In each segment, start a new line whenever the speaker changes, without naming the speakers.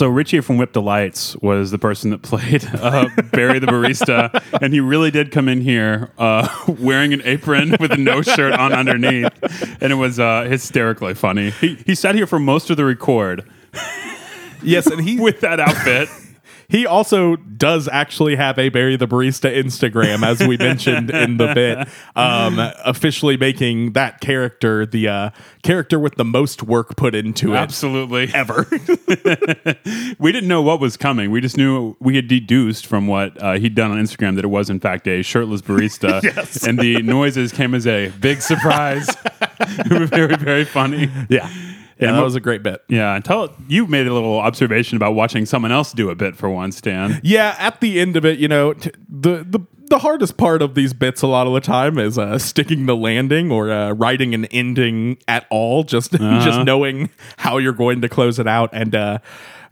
So Richie from Whip Delights was the person that played uh, Barry the barista, and he really did come in here uh, wearing an apron with no shirt on underneath, and it was uh, hysterically funny. He, he sat here for most of the record
Yes, and he
with that outfit.
he also does actually have a Barry the Barista Instagram, as we mentioned in the bit, um, officially making that character the uh, character with the most work put into it
Absolutely.
ever.
We didn't know what was coming. We just knew we had deduced from what uh, he'd done on Instagram that it was, in fact, a shirtless barista.
Yes.
And the noises came as a big surprise. very, very funny.
yeah, yeah,
And
that was a great bit.
Yeah, and tell you made a little observation about watching someone else do a bit for once, Dan.
Yeah, at the end of it, you know, t- the the the hardest part of these bits a lot of the time is uh, sticking the landing or uh, writing an ending at all. Just just knowing how you're going to close it out and. Uh,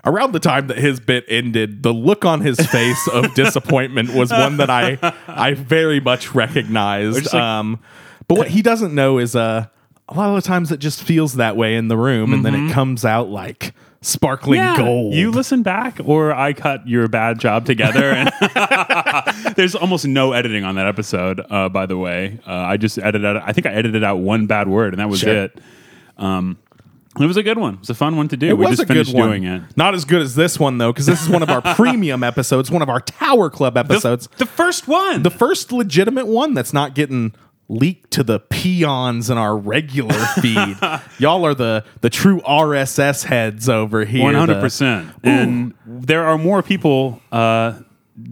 Around the time that his bit ended, the look on his face of disappointment was one that I I very much recognized.
like-
um, but what he doesn't know is uh, a lot of the times it just feels that way in the room, and then it comes out like sparkling gold.
You listen back, or I cut your bad job together. And There's almost no editing on that episode, uh, by the way. Uh, I just edited out, I think I edited out one bad word, and that was
Sure.
it. Um, it was a good one. It was a fun one to do.
It
we
was
just
a good
finished
one.
doing it.
Not as good as this one though, because this is one of our premium episodes, one of our Tower Club episodes.
The first one.
The first legitimate one that's not getting leaked to the peons in our regular feed. Y'all are the the true RSS heads over here.
One hundred percent. and there are more people uh,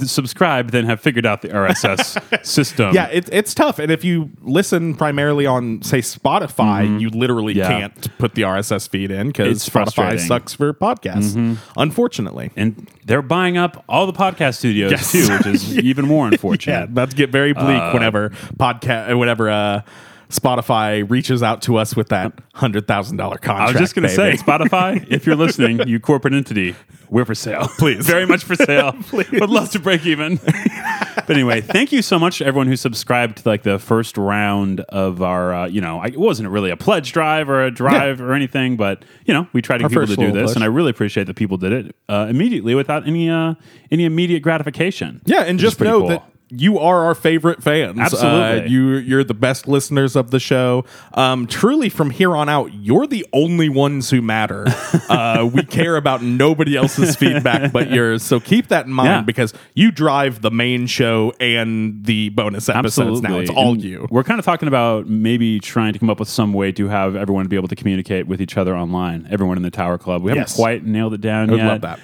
subscribed than have figured out the RSS system.
Yeah, it, it's tough. And if you listen primarily on, say, Spotify, you literally
Mm-hmm. Yeah.
can't put the RSS feed in because Spotify.
Mm-hmm.
sucks for podcasts, unfortunately.
and they're buying up all the podcast studios
Yes.
too, which is even more unfortunate.
Yeah, that's get very bleak whenever podcast, whenever uh, Spotify reaches out to us with that hundred thousand dollar contract.
I was just going to say. Spotify, if you're listening, you corporate entity, we're for sale.
Please.
Very much for sale. please. Would love to break even. but anyway, thank you so much to everyone who subscribed to like the first round of our, uh, you know, I, it wasn't really a pledge drive or a drive or anything, but, you know, we tried to get people to do this. And I really appreciate that people did it uh, immediately without any, uh, any immediate gratification.
yeah, and just know
cool.
that. You are our favorite fans.
Absolutely.
Uh, you you're the best listeners of the show. Um, truly, from here on out, you're the only ones who matter. uh, we care about nobody else's feedback but yours. So keep that in mind
Yeah.
because you drive the main show and the bonus episodes now. It's all
And
you.
We're kind of talking about maybe trying to come up with some way to have everyone be able to communicate with each other online. Everyone in the Tower Club. We haven't
Yes.
quite nailed it down
I would
yet.
love that.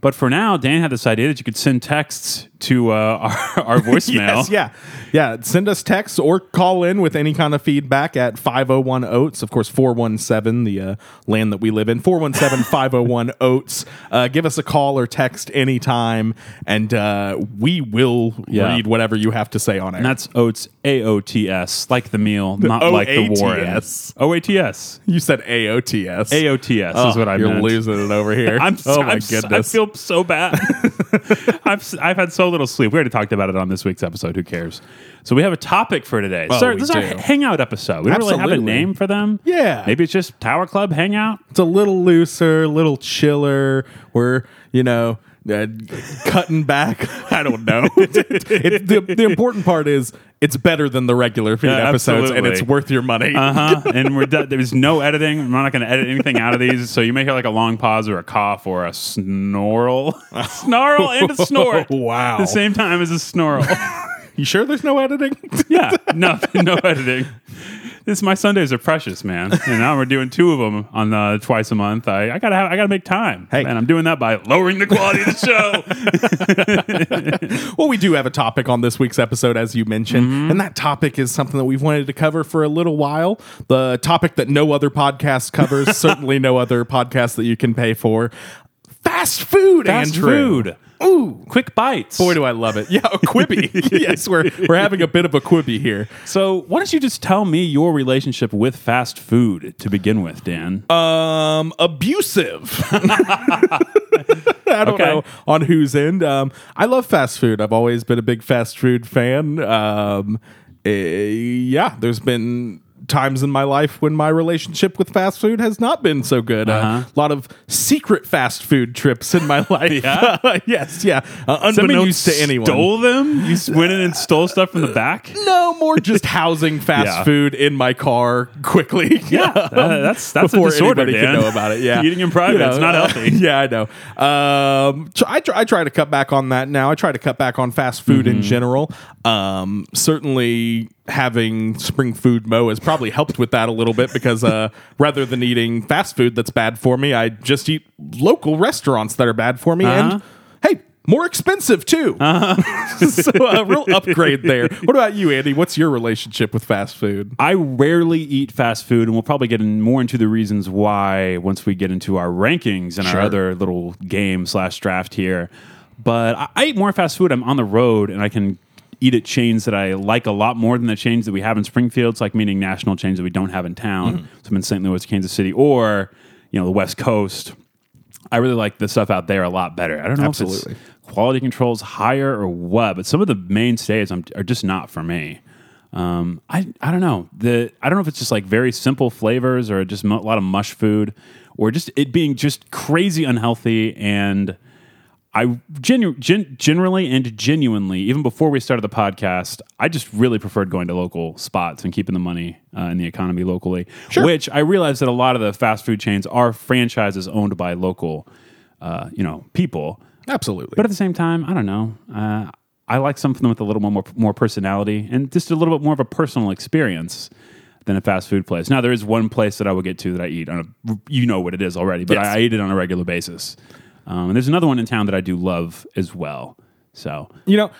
But for now, Dan had this idea that you could send texts to uh, our, our voicemail.
Yes, yeah. Yeah. Send us texts or call in with any kind of feedback at 501 Oats. Of course, 417, the uh, land that we live in. 417 501 Oats. Uh, give us a call or text anytime, and uh, we will
Yeah.
read whatever you have to say on it.
And that's oats, A O T S, like the meal, not like the Warren.
O-A-T-S.
O A T S.
You said.
A O T S
Oh,
is what I
You're
meant.
losing it over here.
I'm,
oh, my
I'm,
goodness.
I feel so bad. I've I've had so little sleep. We already talked about it on this week's episode. Who cares? So we have a topic for today.
Oh,
Sir, this is our hangout episode. We don't really have a name for them.
Yeah.
maybe it's just Tower Club Hangout.
it's a little looser, a little chiller. We're, you know, uh, cutting back. I don't know. It- the, the important part is it's better than the regular feed
Yeah,
episodes, and it's worth your money.
Uh huh. and we're do- there's no editing. I'm not going to edit anything out of these. So you may hear like a long pause or a cough or a snorl, snarl and a snort.
Wow.
At the same time as a snarl.
You sure there's no editing?
yeah. No. No editing. This my Sundays are precious, man. And now we're doing two of them on uh, twice a month. I, I gotta have, I gotta make time.
Hey.
and I'm doing that by lowering the quality of the show.
well, we do have a topic on this week's episode, as you mentioned,
Mm-hmm.
and that topic is something that we've wanted to cover for a little while. The topic that no other podcast covers, certainly no other podcast that you can pay for. Fast food,
Fast
Andrew.
food.
Ooh.
Quick bites.
Boy, do I love it. Yeah, a Quibi. yes, we're, we're having a bit of a Quibi here.
so, why don't you just tell me your relationship with fast food to begin with, Dan?
Um, abusive. I don't
Okay.
know on whose end. Um, I love fast food. I've always been a big fast food fan. Um, eh, yeah, there's been times in my life when my relationship with fast food has not been so good. Uh,
Uh-huh.
a lot of secret fast food trips in my life.
Yeah?
yes, yeah. Uh, unbeknownst to anyone.
Stole them? You went in and stole stuff from the back?
no, more just housing fast
Yeah.
food in my car quickly.
Yeah, uh, that's that's a
before
disorder,
anybody
Dan.
can know about it. Yeah,
eating in private,
You know,
it's not
uh,
healthy.
Yeah, I know. Um, tr- I try, I try to cut back on that now. I try to cut back on fast food
Mm-hmm.
in general. Um, certainly having spring food mo has probably helped with that a little bit because uh, rather than eating fast food that's bad for me, I just eat local restaurants that are bad for me.
Uh-huh.
And hey. More expensive too, so a real upgrade there. What about you, Andy? What's your relationship with fast food?
I rarely eat fast food, and we'll probably get in more into the reasons why once we get into our rankings and
Sure.
our other little game slash draft here. But I, I eat more fast food. I'm on the road, and I can eat at chains that I like a lot more than the chains that we have in Springfield. It's like meaning national chains that we don't have in town.
Mm-hmm.
So I'm in St. Louis, Kansas City, or you know the West Coast. I really like the stuff out there a lot better. I don't know if it's quality controls higher or what, but some of the mainstays I'm- are just not for me. Um, I I don't know the I don't know if it's just like very simple flavors or just a lot of mush food or just it being just crazy unhealthy and I genu- gen- generally and genuinely even before we started the podcast I just really preferred going to local spots and keeping the money uh, in the economy locally which I realized that a lot of the fast food chains are franchises owned by local uh, you know people
Absolutely.
but at the same time, I don't know. Uh, I like something with a little more more personality and just a little bit more of a personal experience than a fast food place. Now, there is one place that I will get to that I eat on a. You know what it is already, but
Yes.
I, I eat it on a regular basis. Um, and there's another one in town that I do love as well. So
You know,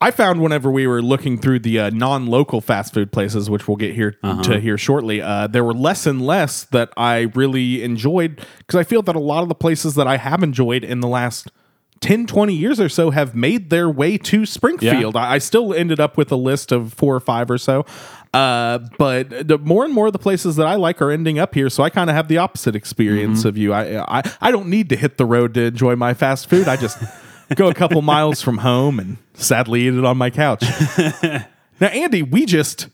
I found whenever we were looking through the uh, non-local fast food places, which we'll get here to here shortly, uh, there were less and less that I really enjoyed because I feel that a lot of the places that I have enjoyed in the last 10, 20 years or so have made their way to Springfield. I, I still ended up with a list of four or five or so. Uh, but the more and more of the places that I like are ending up here, so I kind of have the opposite experience of you. I, I I don't need to hit the road to enjoy my fast food. I just go a couple miles from home and sadly eat it on my couch. now, Andy, we just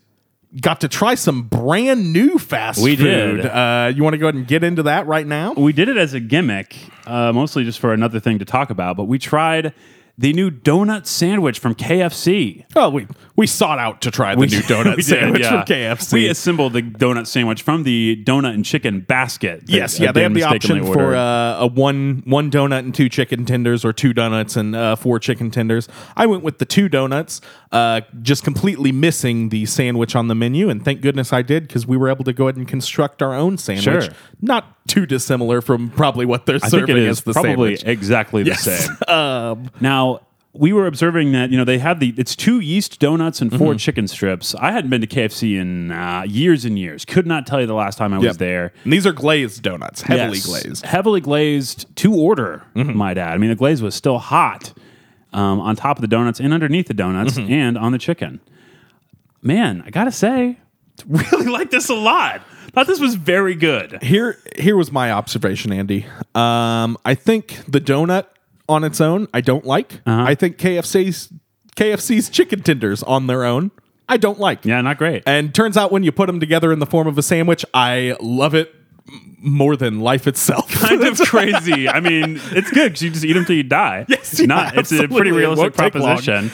got to try some brand new fast
We
food.
did.
Uh, you want to go ahead and get into that right now?
we did it as a gimmick, uh, mostly just for another thing to talk about. But we tried the new donut sandwich from KFC.
Oh, we we sought out to try the new donut
we did,
sandwich
yeah.
from KFC.
We assembled the donut sandwich from the donut and chicken basket.
Yes, yeah, they have the option for uh, a one one donut and two chicken tenders, or two donuts and uh, four chicken tenders. I went with the two donuts, uh, just completely missing the sandwich on the menu, and thank goodness I did because we were able to go ahead and construct our own sandwich.
Sure.
Not too dissimilar from probably what they're
I think
serving
it
as
is
the
probably
sandwich.
exactly the
Yes.
same.
Um,
Now we were observing that you know they had the it's two yeast donuts and
Mm-hmm.
4 chicken strips. I hadn't been to KFC in uh, years and years. Could not tell you the last time I was there.
and these are glazed donuts, heavily
Yes.
glazed.
Heavily glazed to order. Might add. I mean, the glaze was still hot um, on top of the donuts and underneath the donuts
Mm-hmm.
and on the chicken. Man, I gotta say, really like this a lot. Thought this was very good.
Here, here was my observation, Andy. Um, I think the donut on its own, I don't like.
Uh-huh.
I think KFC's KFC's chicken tenders on their own, I don't like.
Yeah, not great.
And turns out when you put them together in the form of a sandwich, I love it more than life itself.
kind of crazy. I mean, it's good because you just eat them till you die.
Yes,
It's not.
yeah,
it's a pretty.
It
realistic proposition.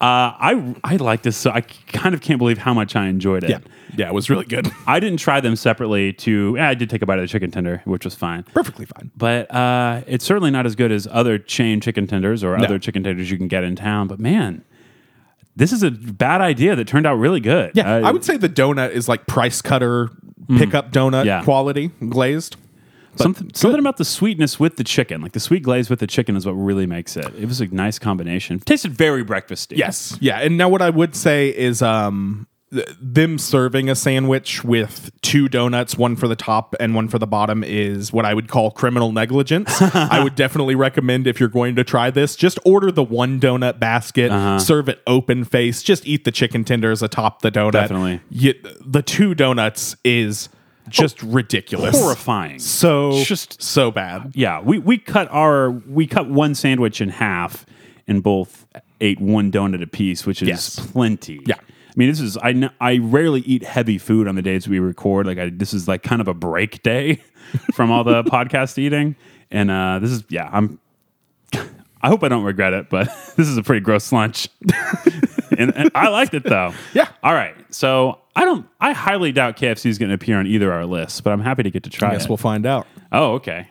Uh, I I like this. So I kind of can't believe how much I enjoyed it.
yeah, yeah, it was really good.
I didn't try them separately. To yeah, I did take a bite of the chicken tender, which was fine.
Perfectly fine.
But uh, it's certainly not as good as other chain chicken tenders or other chicken tenders you can get in town. But man, this is a bad idea that turned out really good.
Yeah,
Uh,
I would say the donut is like price cutter pickup donut
Mm. Yeah.
quality glazed.
Something, something about the sweetness with the chicken, like the sweet glaze with the chicken, is what really makes it. It was a nice combination. Tasted very breakfasty.
Yes. Yeah. And now what I would say is um th- them serving a sandwich with two donuts, one for the top and one for the bottom, is what I would call criminal negligence. I would definitely recommend if you're going to try this, just order the one donut basket,
Uh-huh.
serve it open face, just eat the chicken tenders atop the donut.
Definitely.
You- the two donuts is just ridiculous.
Horrifying.
So
Just-
so bad.
Yeah, we, we cut our we cut one sandwich in half and both ate one donut apiece, which is
Yes.
plenty.
Yeah.
I mean, this is I n- I rarely eat heavy food on the days we record. Like I, this is like kind of a break day from all the podcast eating, and uh, this is yeah. I'm. I hope I don't regret it, but this is a pretty gross lunch, and, and I liked it though.
Yeah.
All right. So I don't. I highly doubt KFC is going to appear on either our lists, but I'm happy to get to try
I guess
it.
we'll find out.
Oh, okay.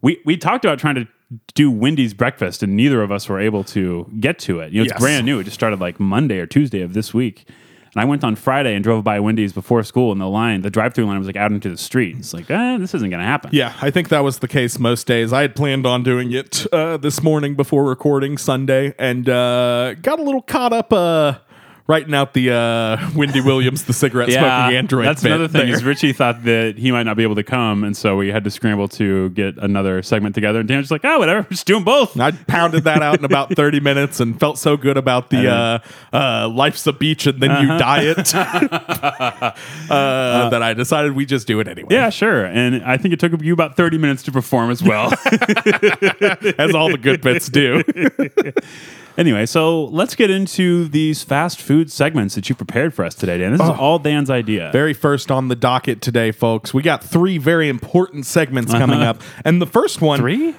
We we talked about trying to do Wendy's breakfast, and neither of us were able to get to it. You know, it's
Yes.
brand new. It just started like Monday or Tuesday of this week. And I went on Friday and drove by Wendy's before school, and the line, the drive-through line, was like out into the street. It's like, eh, this isn't going to happen.
Yeah, I think that was the case most days. I had planned on doing it uh, this morning before recording Sunday, and uh, got a little caught up uh, writing out the uh, Wendy Williams, the cigarette smoking android.
That's another thing.
there.
Is Richie thought that he might not be able to come, and so we had to scramble to get another segment together. And Dan's just like, oh, whatever, just doing both.
I pounded that out in about 30 minutes and felt so good about the uh, uh, life's a beach and then
Uh-huh.
you diet uh, that I decided we just do it anyway.
Yeah, sure. And I think it took you about thirty minutes to perform as well.
As all the good bits do.
Anyway, so let's get into these fast food segments that you prepared for us today, Dan. This is all Dan's idea.
Very first on the docket today, folks. We got three very important segments coming up. And the first one.
Uh-huh. Three?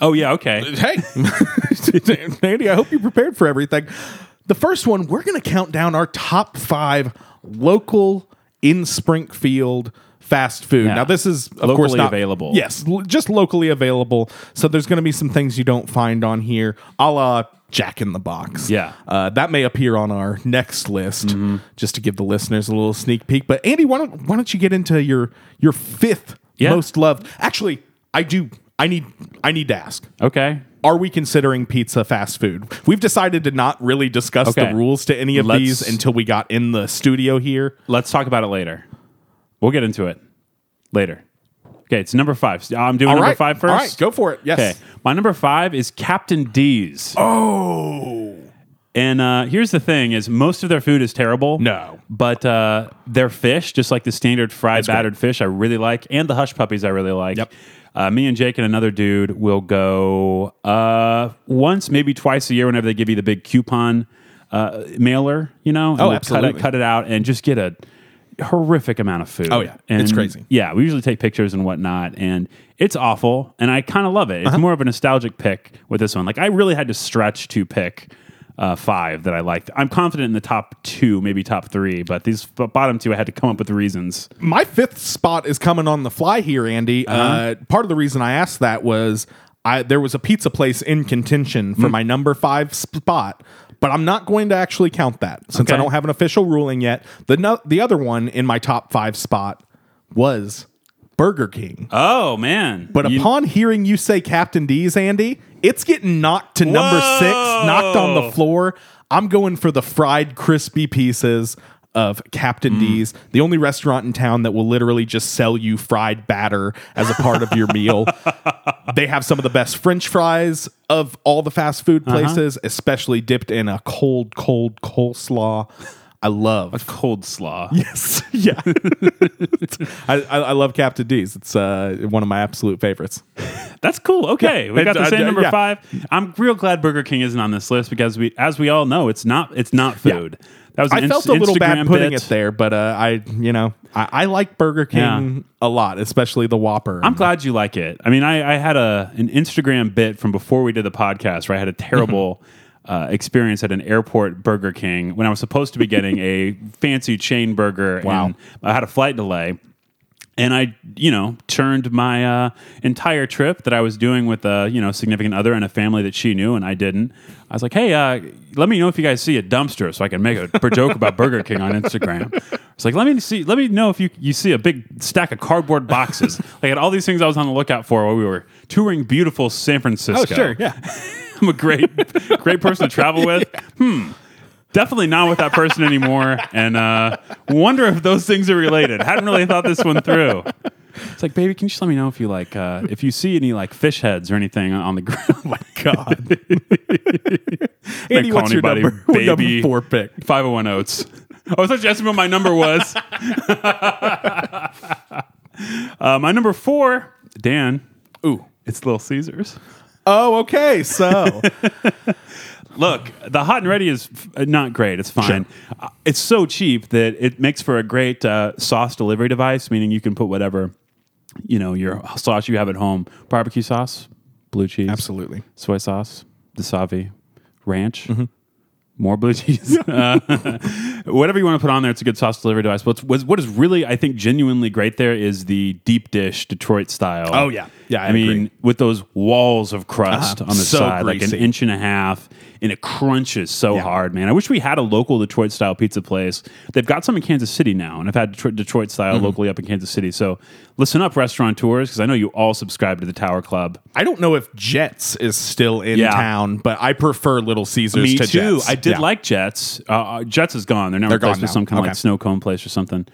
Oh yeah, okay.
Hey, Andy, I hope you prepared for everything. The first one, we're going to count down our top five local in Springfield fast food.
Yeah.
Now, this is of
Locally
course not
available.
Yes, l- just locally available. So there's going to be some things you don't find on here, a la Jack in the Box.
Yeah.
uh, that may appear on our next list, just to give the listeners a little sneak peek. But Andy, why don't why don't you get into your your fifth
Yeah.
most loved? Actually, I do. I need I need to ask
Okay.
are we considering pizza fast food? We've decided to not really discuss
Okay.
the rules to any of
Let's-
these until we got in the studio here.
Let's talk about it later. We'll get into it later. Okay, it's number five. I'm doing
All
number
right.
five first.
All right, go for it. Yes.
Okay. My number five is Captain D's.
Oh
And uh, here's the thing: is most of their food is terrible.
No.
but uh, their fish, just like the standard fried
great.
battered fish, I really like, and the hush puppies, I really like.
Yep.
Uh, me and Jake and another dude will go uh, once, maybe twice a year, whenever they give you the big coupon uh, mailer. You know, and
Oh, absolutely.
Cut it, cut it out and just get a horrific amount of food.
Oh, yeah.
And,
It's crazy.
Yeah, we usually take pictures and whatnot, and it's awful. And I kind of love it. It's
Uh-huh.
more of a nostalgic pick with this one. Like I really had to stretch to pick uh, five that I liked. I'm confident in the top two, maybe top three, but these bottom two I had to come up with reasons.
my fifth spot is coming on the fly here, Andy. uh
Uh-huh.
part of the reason I asked that was I there was a pizza place in contention for my number five spot. But I'm not going to actually count that since I don't have an official ruling yet. The no, the other one in my top five spot was Burger King.
Oh man!
But
You-
upon hearing you say Captain D's, Andy, it's getting knocked to number six, knocked on the floor. I'm going for the fried crispy pieces of Captain
Mm.
D's, the only restaurant in town that will literally just sell you fried batter as a part of your meal. They have some of the best French fries of all the fast food
Uh-huh.
places, especially dipped in a cold, cold coleslaw. I love.
A cold slaw.
Yes, yeah. I, I, I love Captain D's. It's uh, one of my absolute favorites.
That's cool. Okay,
Yeah.
we got the same
uh,
number
yeah.
five. I'm real glad Burger King isn't on this list because we, as we all know, it's not. It's not food. That was
I felt
Inst-
a little bad putting
bit.
it there, but uh, I, you know, I, I like Burger King a lot, especially the Whopper.
I'm glad you like it. I mean, I, I had a an Instagram bit from before we did the podcast where I had a terrible uh, experience at an airport Burger King when I was supposed to be getting a fancy chain burger.
Wow.
And I had a flight delay. And I, you know, turned my uh, entire trip that I was doing with a, you know, significant other and a family that she knew and I didn't. I was like, hey, uh, let me know if you guys see a dumpster so I can make a joke about Burger King on Instagram. It's like, let me see, let me know if you, you see a big stack of cardboard boxes. I had all these things I was on the lookout for while we were touring beautiful San Francisco.
Oh, sure, yeah.
I'm a great, great person to travel with. Hmm. Definitely not with that person anymore. And uh, wonder if those things are related. Hadn't really thought this one through. It's like, baby, can you just let me know if you like, uh, if you see any like fish heads or anything on the ground?
Oh my God. Andy, what's your
anybody
number,
baby.
number four pick?
501 Oats. I was actually asking what my number was. uh, my number four, Dan.
Ooh.
It's Little Caesars.
Oh, okay. So
Look, the hot and ready is f- not great. It's fine. Uh, It's so cheap that it makes for a great uh, sauce delivery device, meaning you can put whatever, you know, your sauce you have at home barbecue sauce, blue cheese,
absolutely.
soy sauce, Dasavi, ranch, more blue cheese. Uh, whatever you want to put on there, it's a good sauce delivery device. What's, what's, what is really, I think, genuinely great there is the deep dish Detroit style.
Oh, yeah. Yeah, I
I, mean,
agree.
with those walls of crust
Uh-huh.
on the
So
side, like
greasy.
an inch and a half, and it crunches so
Yeah.
hard, man. I wish we had a local Detroit style pizza place. They've got some in Kansas City now, and I've had Detroit, Detroit style
Mm-hmm.
locally up in Kansas City. So listen up, restaurateurs, because I know you all subscribe to the Tower Club.
I don't know if Jets is still in
Yeah.
town, but I prefer Little Caesars
Me
to
too.
Jets.
I did
Yeah.
like Jets. Uh, Uh, Jets is gone. They're now
They're
replaced
gone
with some kind of
Okay.
like snow cone place or something.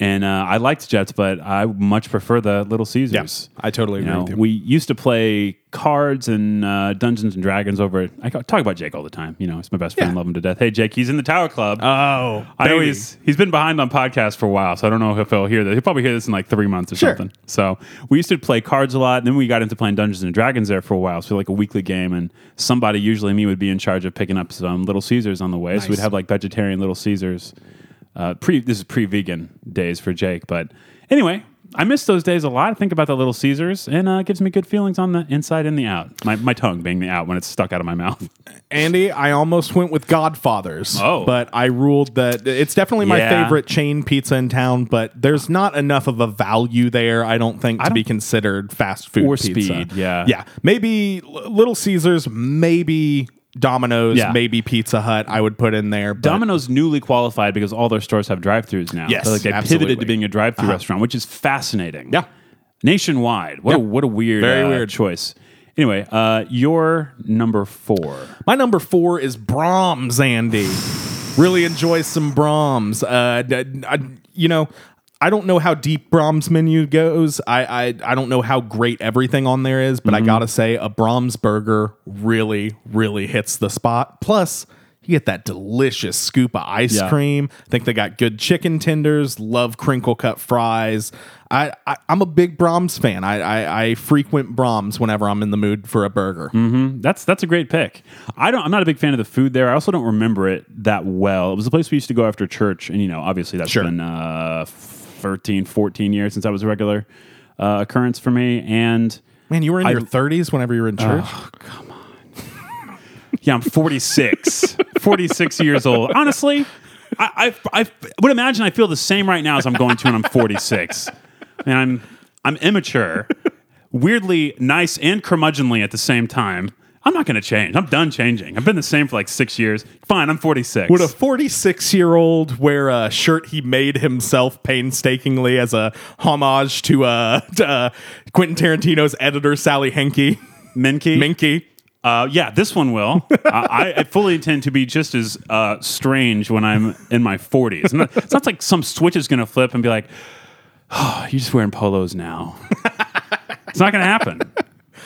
And uh, I liked Jets, but I much prefer the Little Caesars.
I totally
You
agree
know,
with you.
we used to play cards and uh, Dungeons and Dragons over. At, I talk about Jake all the time. You know, he's my best friend.
Yeah.
Love him to death. Hey, Jake, he's in the Tower Club.
Oh,
I know he's he's been behind on podcasts for a while, so I don't know if he'll hear this. He'll probably hear this in like three months or
Sure.
something. So we used to play cards a lot, and then we got into playing Dungeons and Dragons there for a while. So like a weekly game, and somebody, usually me, would be in charge of picking up some Little Caesars on the way. So we'd have like vegetarian Little Caesars. Uh, pre this is pre-vegan days for Jake, but anyway. I miss those days a lot. I think about the Little Caesars, and uh, it gives me good feelings on the inside and the out. My, my tongue being the out when it's stuck out of my mouth.
Andy, I almost went with Godfathers.
Oh.
But I ruled that it's definitely my
Yeah.
favorite chain pizza in town, but there's not enough of a value there, I don't think, to be considered fast food
Or
pizza.
speed, yeah.
Yeah. Maybe L- Little Caesars, maybe Domino's,
Yeah.
maybe Pizza Hut, I would put in there. But
Domino's newly qualified because all their stores have drive-throughs now.
Yes,
so like they
absolutely.
pivoted to being a drive-through restaurant, which is fascinating.
Yeah.
nationwide. What a what a weird,
Very
uh,
weird.
choice. Anyway, uh, your number four.
My number four is Braum's, Andy. really enjoy some Braum's. Uh, d- I- you know, I don't know how deep Braum's menu goes. I I, I don't know how great everything on there is, but I gotta say, a Braum's burger really, really hits the spot. Plus, you get that delicious scoop of ice
Yeah.
cream. I think they got good chicken tenders. Love crinkle cut fries. I, I I'm a big Braum's fan. I, I I frequent Braum's whenever I'm in the mood for a burger.
That's that's a great pick. I don't. I'm not a big fan of the food there. I also don't remember it that well. It was a place we used to go after church, and you know, obviously that's
Sure.
been uh, 13, 14 years since that was a regular uh, occurrence for me. And
Man, you were in
I-
your 30s whenever you were in church. Come on.
Yeah, I'm 46. 46 years old. Honestly, I, I, I would imagine I feel the same right now as I'm going to when I'm 46. And I'm I'm immature, weirdly nice and curmudgeonly at the same time. I'm not going to change. I'm done changing. I've been the same for like six years. Fine, I'm 46.
Would a 46 year old wear a shirt he made himself painstakingly as a homage to uh, to, uh, Quentin Tarantino's editor, Sally Henke?
Minky?
Minky.
Uh, yeah, this one will. I, I fully intend to be just as uh, strange when I'm in my 40s. It's not, it's not like some switch is going to flip and be like, oh, you're just wearing polos now. it's not going to happen.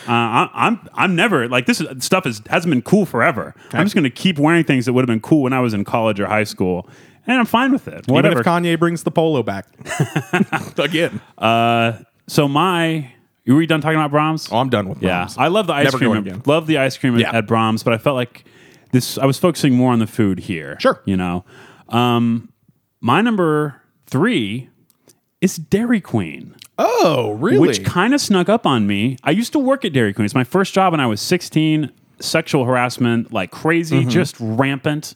Uh, I, I'm I'm never like this is, stuff is hasn't been cool forever. I'm just going to keep wearing things that would have been cool when I was in college or high school, and I'm fine with it.
Even
Whatever.
if Kanye brings the polo back. Again.
Uh, so my, you were you done talking about Braum's?
Oh, I'm done with
Yeah, I love the ice
Never
cream.
Again.
love the ice cream
Yeah.
at Braum's, but I felt like this. I was focusing more on the food here.
Sure.
you know. Um, my number three is Dairy Queen,
Oh, really?
which kind of snuck up on me. I used to work at Dairy Queen. It's my first job when I was 16. Sexual harassment like crazy,
Mm-hmm.
just rampant.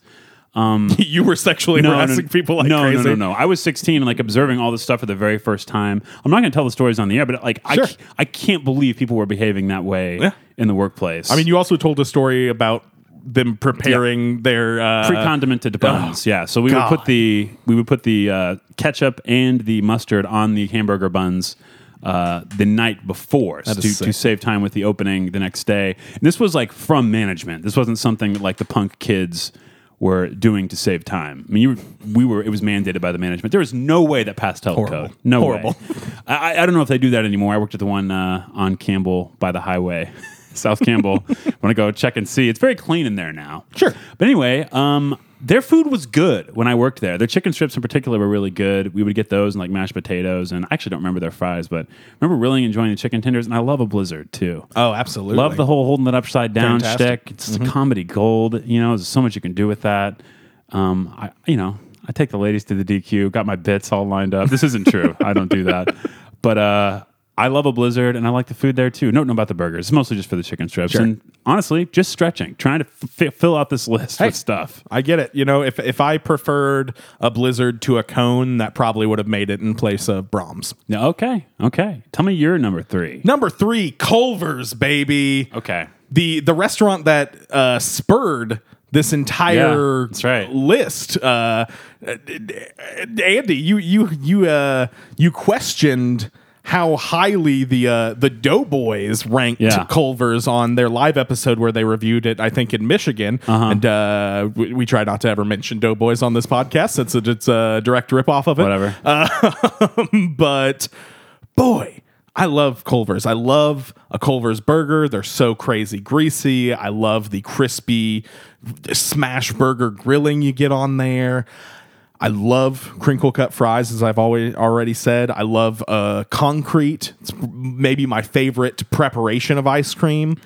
you were sexually harassing people like
no,
crazy.
No, no, no. I was 16 and like observing all this stuff for the very first time. I'm not going to tell the stories on the air, but like
Sure.
I, I can't believe people were behaving that way
Yeah.
in the workplace.
I mean, you also told a story about them preparing their uh,
pre-condimented buns. yeah, so we
God.
would put the we would put the uh, ketchup and the mustard on the hamburger buns. Uh, the night before
That is
to, to save time with the opening the next day. And this was like from management. This wasn't something that like the punk kids were doing to save time. I mean, you we were it was mandated by the management. There was no way that passed health
Horrible.
code. No
Horrible.
way. I, I don't know if they do that anymore. I worked at the one uh, on Campbell by the highway, South Campbell. Want to go check and see? It's very clean in there now.
Sure.
But anyway, um, their food was good when I worked there. Their chicken strips in particular were really good. We would get those and like mashed potatoes, and I actually don't remember their fries, but I remember really enjoying the chicken tenders. And I love a blizzard too.
Oh, absolutely.
Love the whole holding it upside down
Fantastic.
shtick. It's comedy gold. You know, there's so much you can do with that. Um, I, you know, I take the ladies to the DQ. Got my bits all lined up. This isn't true. I don't do that. But uh, I love a blizzard, and I like the food there too. Don't know about the burgers. It's mostly just for the chicken strips, and honestly, just stretching, trying to f- fill out this list with stuff.
I get it. You know, if if I preferred a blizzard to a cone, that probably would have made it in place of
Braum's. Okay, okay. Tell me your number three.
Number three, Culver's, baby.
Okay.
The the restaurant that uh, spurred this entire
Yeah, right.
list. Uh, Andy, you you you uh, you questioned how highly the uh, the Doughboys ranked
Yeah.
Culver's on their live episode where they reviewed it. I think in Michigan,
Uh-huh.
and uh, we, we try not to ever mention Doughboys on this podcast since it- it's a direct ripoff of it.
Whatever.
but boy, I love Culver's. I love a Culver's burger. They're so crazy greasy. I love the crispy smash burger grilling you get on there. I love crinkle cut fries, as I've always already said. I love uh, concrete. It's maybe my favorite preparation of ice cream.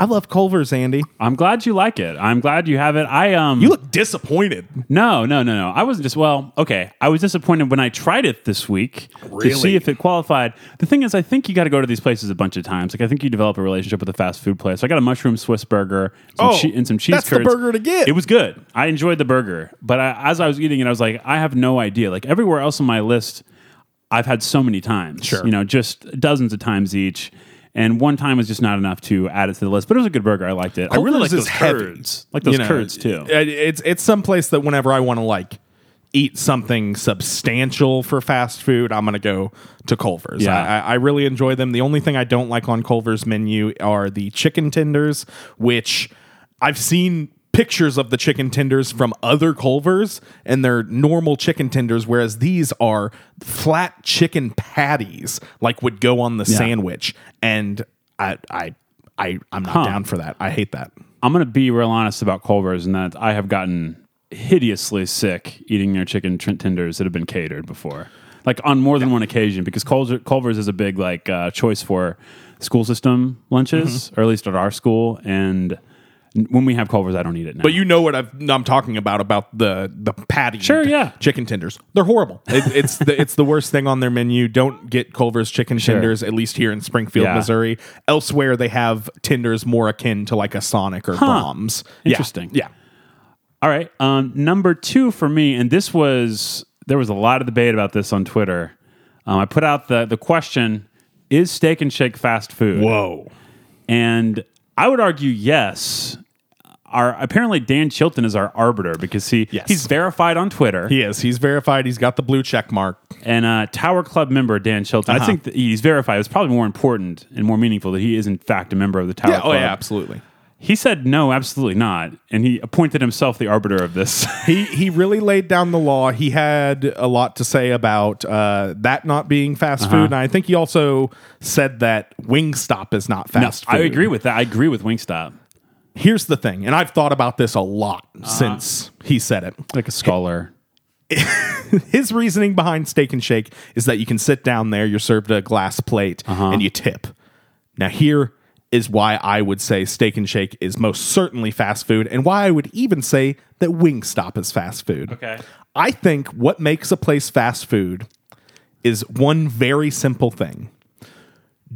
I love Culver's, Andy.
I'm glad you like it. I'm glad you have it. I um.
You look disappointed.
No, no, no, no. I wasn't just well. Okay, I was disappointed when I tried it this week to see if it qualified. The thing is, I think you got to go to these places a bunch of times. Like I think you develop a relationship with a fast food place. So I got a mushroom Swiss burger some
Oh,
che- and some cheese
that's the
curds.
burger to get.
It was good. I enjoyed the burger, but I, as I was eating it, I was like, I have no idea. Like everywhere else on my list, I've had so many times.
Sure.
you know, just dozens of times each. And one time was just not enough to add it to the list, but it was a good burger. I liked it. I really like those curds, like those
You know,
curds too.
it- It's it's some place that whenever I want to like eat something substantial for fast food, I'm gonna go to Culver's.
Yeah.
I, I I really enjoy them. The only thing I don't like on Culver's menu are the chicken tenders, which I've seen pictures of the chicken tenders from other Culver's and they're normal chicken tenders, whereas these are flat chicken patties, like would go on the sandwich. And I I I I'm not down for that. I hate that.
I'm going to be real honest about Culver's and that I have gotten hideously sick eating their chicken tr- tenders that have been catered before, like on more than one occasion. Because Culver- Culver's is a big like uh, choice for school system lunches,
Mm-hmm.
or at least at our school. And when we have Culver's, I don't eat it now.
But you know what I've, I'm talking about about the the patty.
Sure, yeah.
Chicken tenders. They're horrible. It, it's the it's the worst thing on their menu. Don't get Culver's chicken tenders. At least here in Springfield,
Yeah.
Missouri. Elsewhere, they have tenders more akin to like a Sonic or Braum's. Yeah.
Interesting.
Yeah.
All right. Um, number two for me, and this was there was a lot of debate about this on Twitter. Um, I put out the the question: Is Steak and Shake fast food?
Whoa.
And I would argue yes. Our apparently Dan Chilton is our arbiter because he
Yes.
he's verified on Twitter
He is. He's verified. He's got the blue check mark.
and uh, Tower Club member Dan Chilton.
Uh-huh.
I think he's verified. It's probably more important and more meaningful that he is in fact a member of the Tower
Yeah.
Club.
Oh yeah. Absolutely.
He said no, absolutely not, and he appointed himself the arbiter of this.
He he really laid down the law. He had a lot to say about uh, that not being fast
Uh-huh.
food, and I think he also said that Wingstop is not fast food.
I agree with that. I agree with Wingstop.
here's the thing, and I've thought about this a lot
Uh-huh.
since he said it.
Like a scholar.
His reasoning behind Steak and Shake is that you can sit down there, you're served a glass plate,
Uh-huh.
and you tip. Now, here is why I would say Steak and Shake is most certainly fast food, and why I would even say that Wingstop is fast food.
Okay.
I think what makes a place fast food is one very simple thing.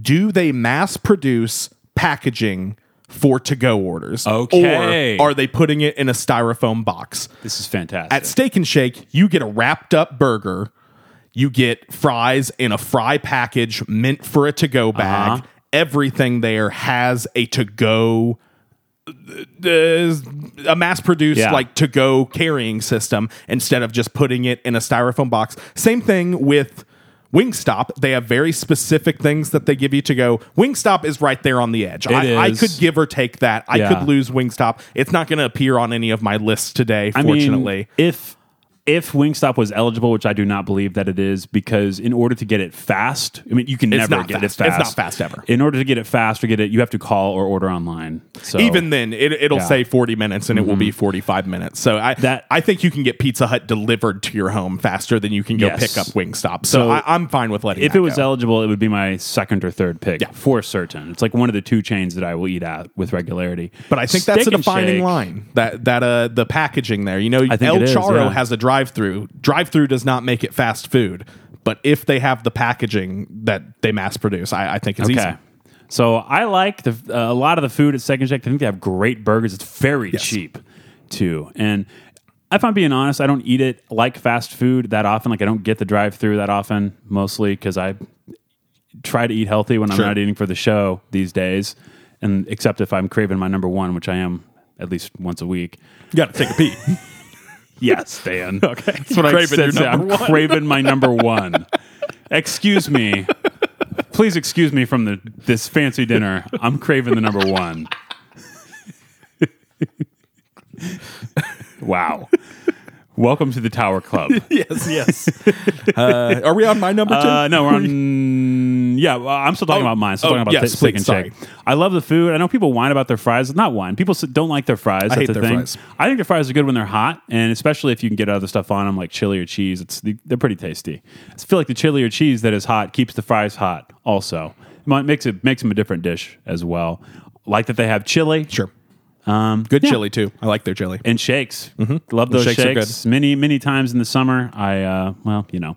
Do they mass produce packaging for to go orders?
Okay.
Or are they putting it in a styrofoam box?
This is fantastic.
At Steak and Shake, you get a wrapped up burger, you get fries in a fry package meant for a to go bag.
Uh-huh.
Everything there has a to go a mass produced
Yeah.
like to go carrying system instead of just putting it in a styrofoam box. Same thing with Wingstop, they have very specific things that they give you to go. Wingstop is right there on the edge. I, I could give or take that. I
Yeah.
could lose Wingstop. It's not going to appear on any of my lists today,
I
fortunately.
mean, if if Wingstop was eligible, which I do not believe that it is, because in order to get it fast, I mean, you can
It's
never get
fast.
it fast.
It's not fast ever.
In order to get it fast or get it, you have to call or order online. So
Even then, it, it'll
Yeah.
say 40 minutes and it will be 45 minutes. So I
That-
I think you can get Pizza Hut delivered to your home faster than you can go
Yes.
pick up Wingstop. So,
So
I, I'm fine with letting
if it was
go.
eligible, it would be my second or third pick
Yeah.
for certain. It's like one of the two chains that I will eat at with regularity.
But I think that's a defining line. That that uh the packaging there. You know, El
it is,
Charo
yeah.
has a drive-through. Drive-through does not make it fast food, but if they have the packaging that they mass produce, I, I think it's
Okay.
easy.
So I like the uh, a lot of the food at Steak and Shake. I think they have great burgers. It's very cheap too. And if I'm being honest, I don't eat it like fast food that often. Like I don't get the drive through that often, mostly because I try to eat healthy when
Sure.
I'm not eating for the show these days. And except if I'm craving my number one, which I am at least once a week.
You got to take a pee.
Yes, Dan.
Okay.
That's what I
Craving
said.
number
I'm
one.
craving my number one. excuse me. Please excuse me from the this fancy dinner. I'm craving the number one. wow. Welcome to the Tower Club.
yes, yes. uh, are we on my number two?
Uh, no, we're on. Yeah, well, I'm still talking
Oh,
about mine. Still
oh,
talking about
yes,
steak
please,
and shake. I love the food. I know people whine about their fries. Not whine. People s- don't like their fries. That's
hate
the
their
thing.
fries.
I think their fries are good when they're hot, and especially if you can get other stuff on them like chili or cheese. It's they're pretty tasty. I feel like the chili or cheese that is hot keeps the fries hot. Also, it might- makes it makes them a different dish as well. Like that they have chili.
sure.
Um,
Good
yeah.
chili too. I like their chili.
and shakes. Love those
shakes
shakes. Many many times in the summer. I uh, well, you know.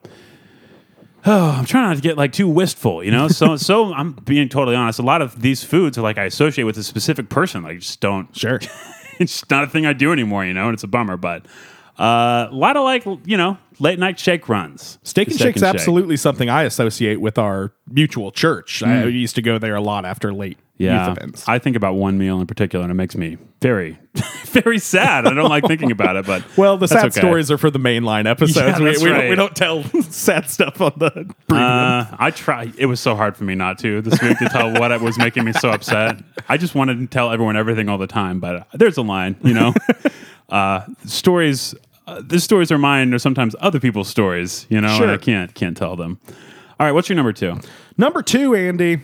Oh, I'm trying not to get like too wistful, you know. So, so I'm being totally honest. A lot of these foods are like I associate with a specific person. Like, just don't.
Sure.
it's not a thing I do anymore, you know, and it's a bummer. But uh, a lot of like, you know, late night shake runs.
Steak and Shake's absolutely something I associate with our mutual church. I used to go there a lot after late
Yeah,
youth events.
I think about one meal in particular, and it makes me very, very sad. I don't like thinking about it, but
well, the sad
okay.
stories are for the mainline episodes.
Yeah,
we, we, don't, we don't tell sad stuff on the.
Uh, I try. It was so hard for me not to this week to tell what it was making me so upset. I just wanted to tell everyone everything all the time, but there's a line, you know. uh, stories. Uh, the stories are mine, or sometimes other people's stories, you know.
Sure.
And I can't can't tell them. All right, what's your number two?
Number two, Andy.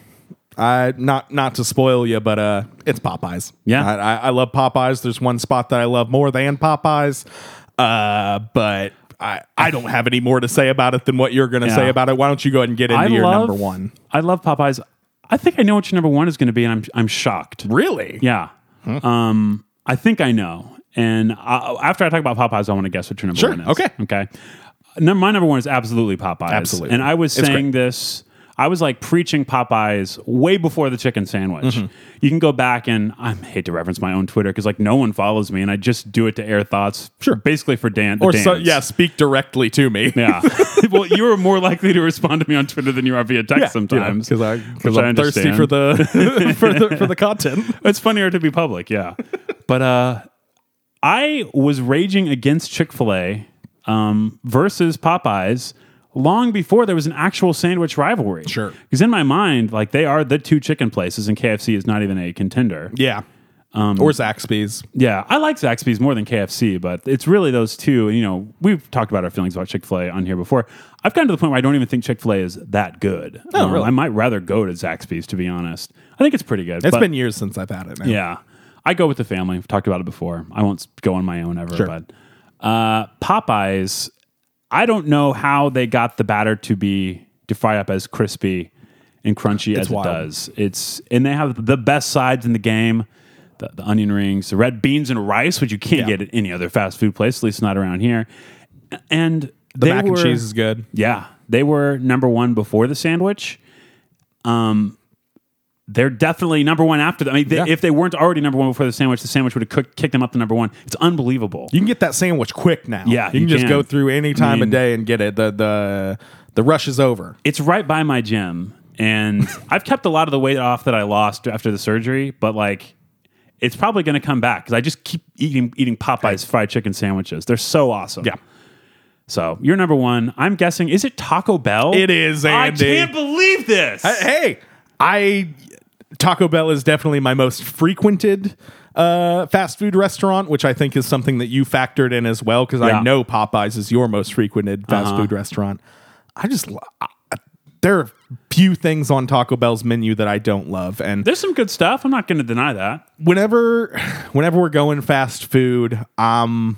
I not not to spoil you, but uh, it's Popeyes.
Yeah.
I, I, I love Popeyes. There's one spot that I love more than Popeyes, uh, but I I don't have any more to say about it than what you're going to
Yeah.
say about it. Why don't you go ahead and get into
I
your
love
number one?
I love Popeyes. I think I know what your number one is going to be, and I'm I'm shocked.
Really?
Yeah. Um, I think I know. And I, after I talk about Popeyes, I want to guess what your number
Sure.
one is.
Okay.
Okay. Num- my number one is absolutely Popeyes.
Absolutely.
And I was saying this. I was like preaching Popeyes way before the chicken sandwich.
Mm-hmm.
You can go back and I hate to reference my own Twitter because like no one follows me, and I just do it to air thoughts.
Sure.
basically for Dan.
Or so, yeah, speak directly to me.
yeah. well, you are more likely to respond to me on Twitter than you are via text sometimes.
because I because
I
I'm thirsty for the for the for the content.
It's funnier to be public, yeah. but uh, I was raging against Chick Fil A um, versus Popeyes long before there was an actual sandwich rivalry.
Sure.
because in my mind, like they are the two chicken places, and KFC is not even a contender.
Yeah. or Zaxby's.
Yeah, I like Zaxby's more than KFC, but it's really those two. And you know, we've talked about our feelings about Chick Fil A on here before. I've gotten to the point where I don't even think Chick Fil A is that good.
Oh,
Um,
really?
I might rather go to Zaxby's to be honest. I think it's pretty good.
It's
but-
been years since I've had it. Now.
yeah. I go with the family. We've talked about it before. I won't go on my own ever,
Sure.
but uh, Popeyes, I don't know how they got the batter to be to fry up as crispy and crunchy as
wild.
it does. It's and they have the best sides in the game. The, the onion rings, the red beans and rice, which you can't
Yeah.
get at any other fast food place, at least not around here. And
The mac
were,
and cheese is good.
yeah, they were number one before the sandwich. Um, they're definitely number one after that. I mean, they,
Yeah.
if they weren't already number one before the sandwich, the sandwich would have cooked, kicked them up to number one. It's unbelievable.
You can get that sandwich quick now.
Yeah,
you can
you
just go through any time
mean-
of day and get it. The the the rush is over.
It's right by my gym, and I've kept a lot of the weight off that I lost after the surgery, but like. It's probably going to come back because I just keep eating eating Popeyes fried chicken sandwiches. They're so awesome.
Yeah.
So you're number one. I'm guessing is it Taco Bell?
It is,
I can't believe this.
hey, I Taco Bell is definitely my most frequented uh, fast food restaurant, which I think is something that you factored in as well because
Yeah.
I know Popeyes is your most frequented fast food restaurant. I just I- there are few things on Taco Bell's menu that I don't love, and
There's some good stuff. I'm not going to deny that.
whenever whenever we're going fast food, um,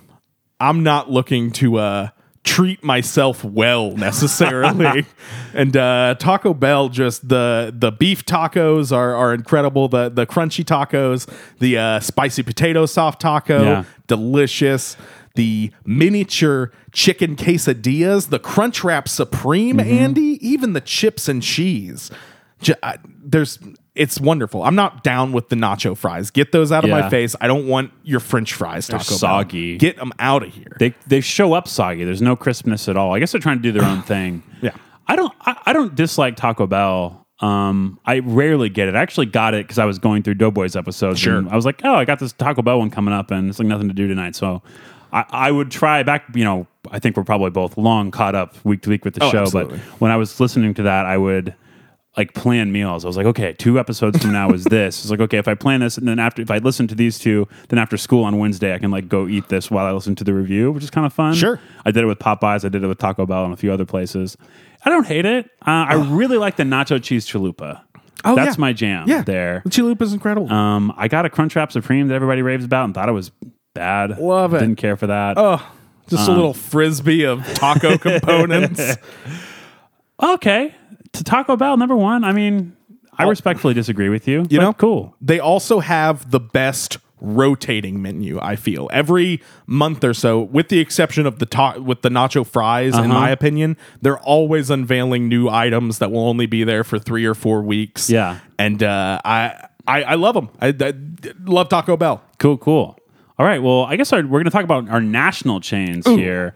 I'm not looking to uh treat myself well necessarily. and uh Taco Bell just the the beef tacos are are incredible. The the crunchy tacos, the uh spicy potato soft taco,
Yeah.
delicious. The miniature chicken quesadillas, the Crunch Wrap Supreme,
Mm-hmm.
Andy, even the chips and cheese. J- I- there's it's wonderful. I'm not down with the nacho fries. Get those out of
Yeah.
my face. I don't want your French fries. Taco Bell.
soggy.
Get them out of here.
They they show up soggy. There's no crispness at all. I guess they're trying to do their own thing.
Yeah.
I don't I, I don't dislike Taco Bell. Um, I rarely get it. I actually got it because I was going through Doughboys episodes.
Sure.
and I was like, oh, I got this Taco Bell one coming up, and it's like nothing to do tonight. So I, I would try back. You know, I think we're probably both long caught up week to week with the
Oh,
show.
absolutely.
But when I was listening to that, I would like plan meals. I was like, okay, two episodes from now is this. It's like, okay, if I plan this and then after if I listen to these two, then after school on Wednesday I can like go eat this while I listen to the review, which is kind of fun.
Sure.
I did it with Popeyes, I did it with Taco Bell and a few other places. I don't hate it. Uh, I really like the nacho cheese chalupa.
Oh,
That's
yeah.
my jam
Yeah,
there.
The chalupa's incredible.
Um, I got a Crunchwrap Supreme that everybody raves about and thought it was bad.
Love it.
Didn't care for that.
oh, just a
uh,
little frisbee of taco components.
Okay. To Taco Bell, number one. I mean, I respectfully disagree with you.
You
but
know,
cool.
They also have the best rotating menu. I feel every month or so, with the exception of the ta- with the nacho fries.
Uh-huh.
In my opinion, they're always unveiling new items that will only be there for three or four weeks.
Yeah.
and uh, I, I I love them. I, I love Taco Bell.
Cool, cool. All right. Well, I guess our, we're going to talk about our national chains here.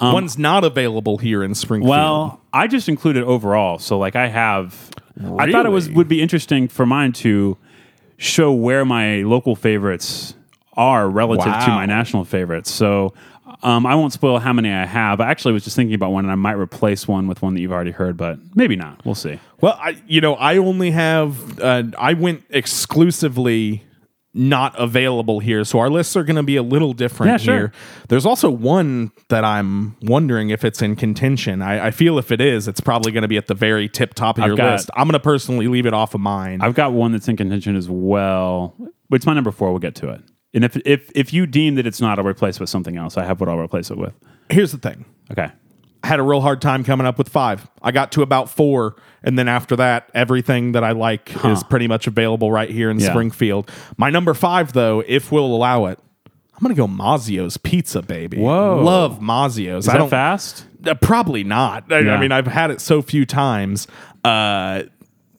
One's not available here in Springfield.
Um, Well, I just included overall. So, like, I have. I thought it was would be interesting for mine to show where my local favorites are relative to my national favorites. So, um, I won't spoil how many I have. I actually was just thinking about one, and I might replace one with one that you've already heard, but maybe not. We'll see.
Well, I you know I only have uh, I went exclusively not available here, so our lists are going to be a little different
Yeah, sure.
here. There's also one that I'm wondering if it's in contention. I, I feel if it is, it's probably going to be at the very tip top of
I've
your
got-
list. I'm going to personally leave it off of mine.
I've got one that's in contention as well. It's my number four. We'll get to it. And if if if you deem that it's not, I'll replace it with something else. I have what I'll replace it with.
Here's the thing.
Okay.
I had a real hard time coming up with five. I got to about four, and then after that, everything that I like is pretty much available right here in
Yeah.
Springfield. My number five, though, if we'll allow it, I'm gonna go Mazzio's Pizza, baby.
Whoa.
love Mazzio's.
Is
I
that
don't
fast?
Uh, probably not. I, I mean, I've had it so few times. Uh,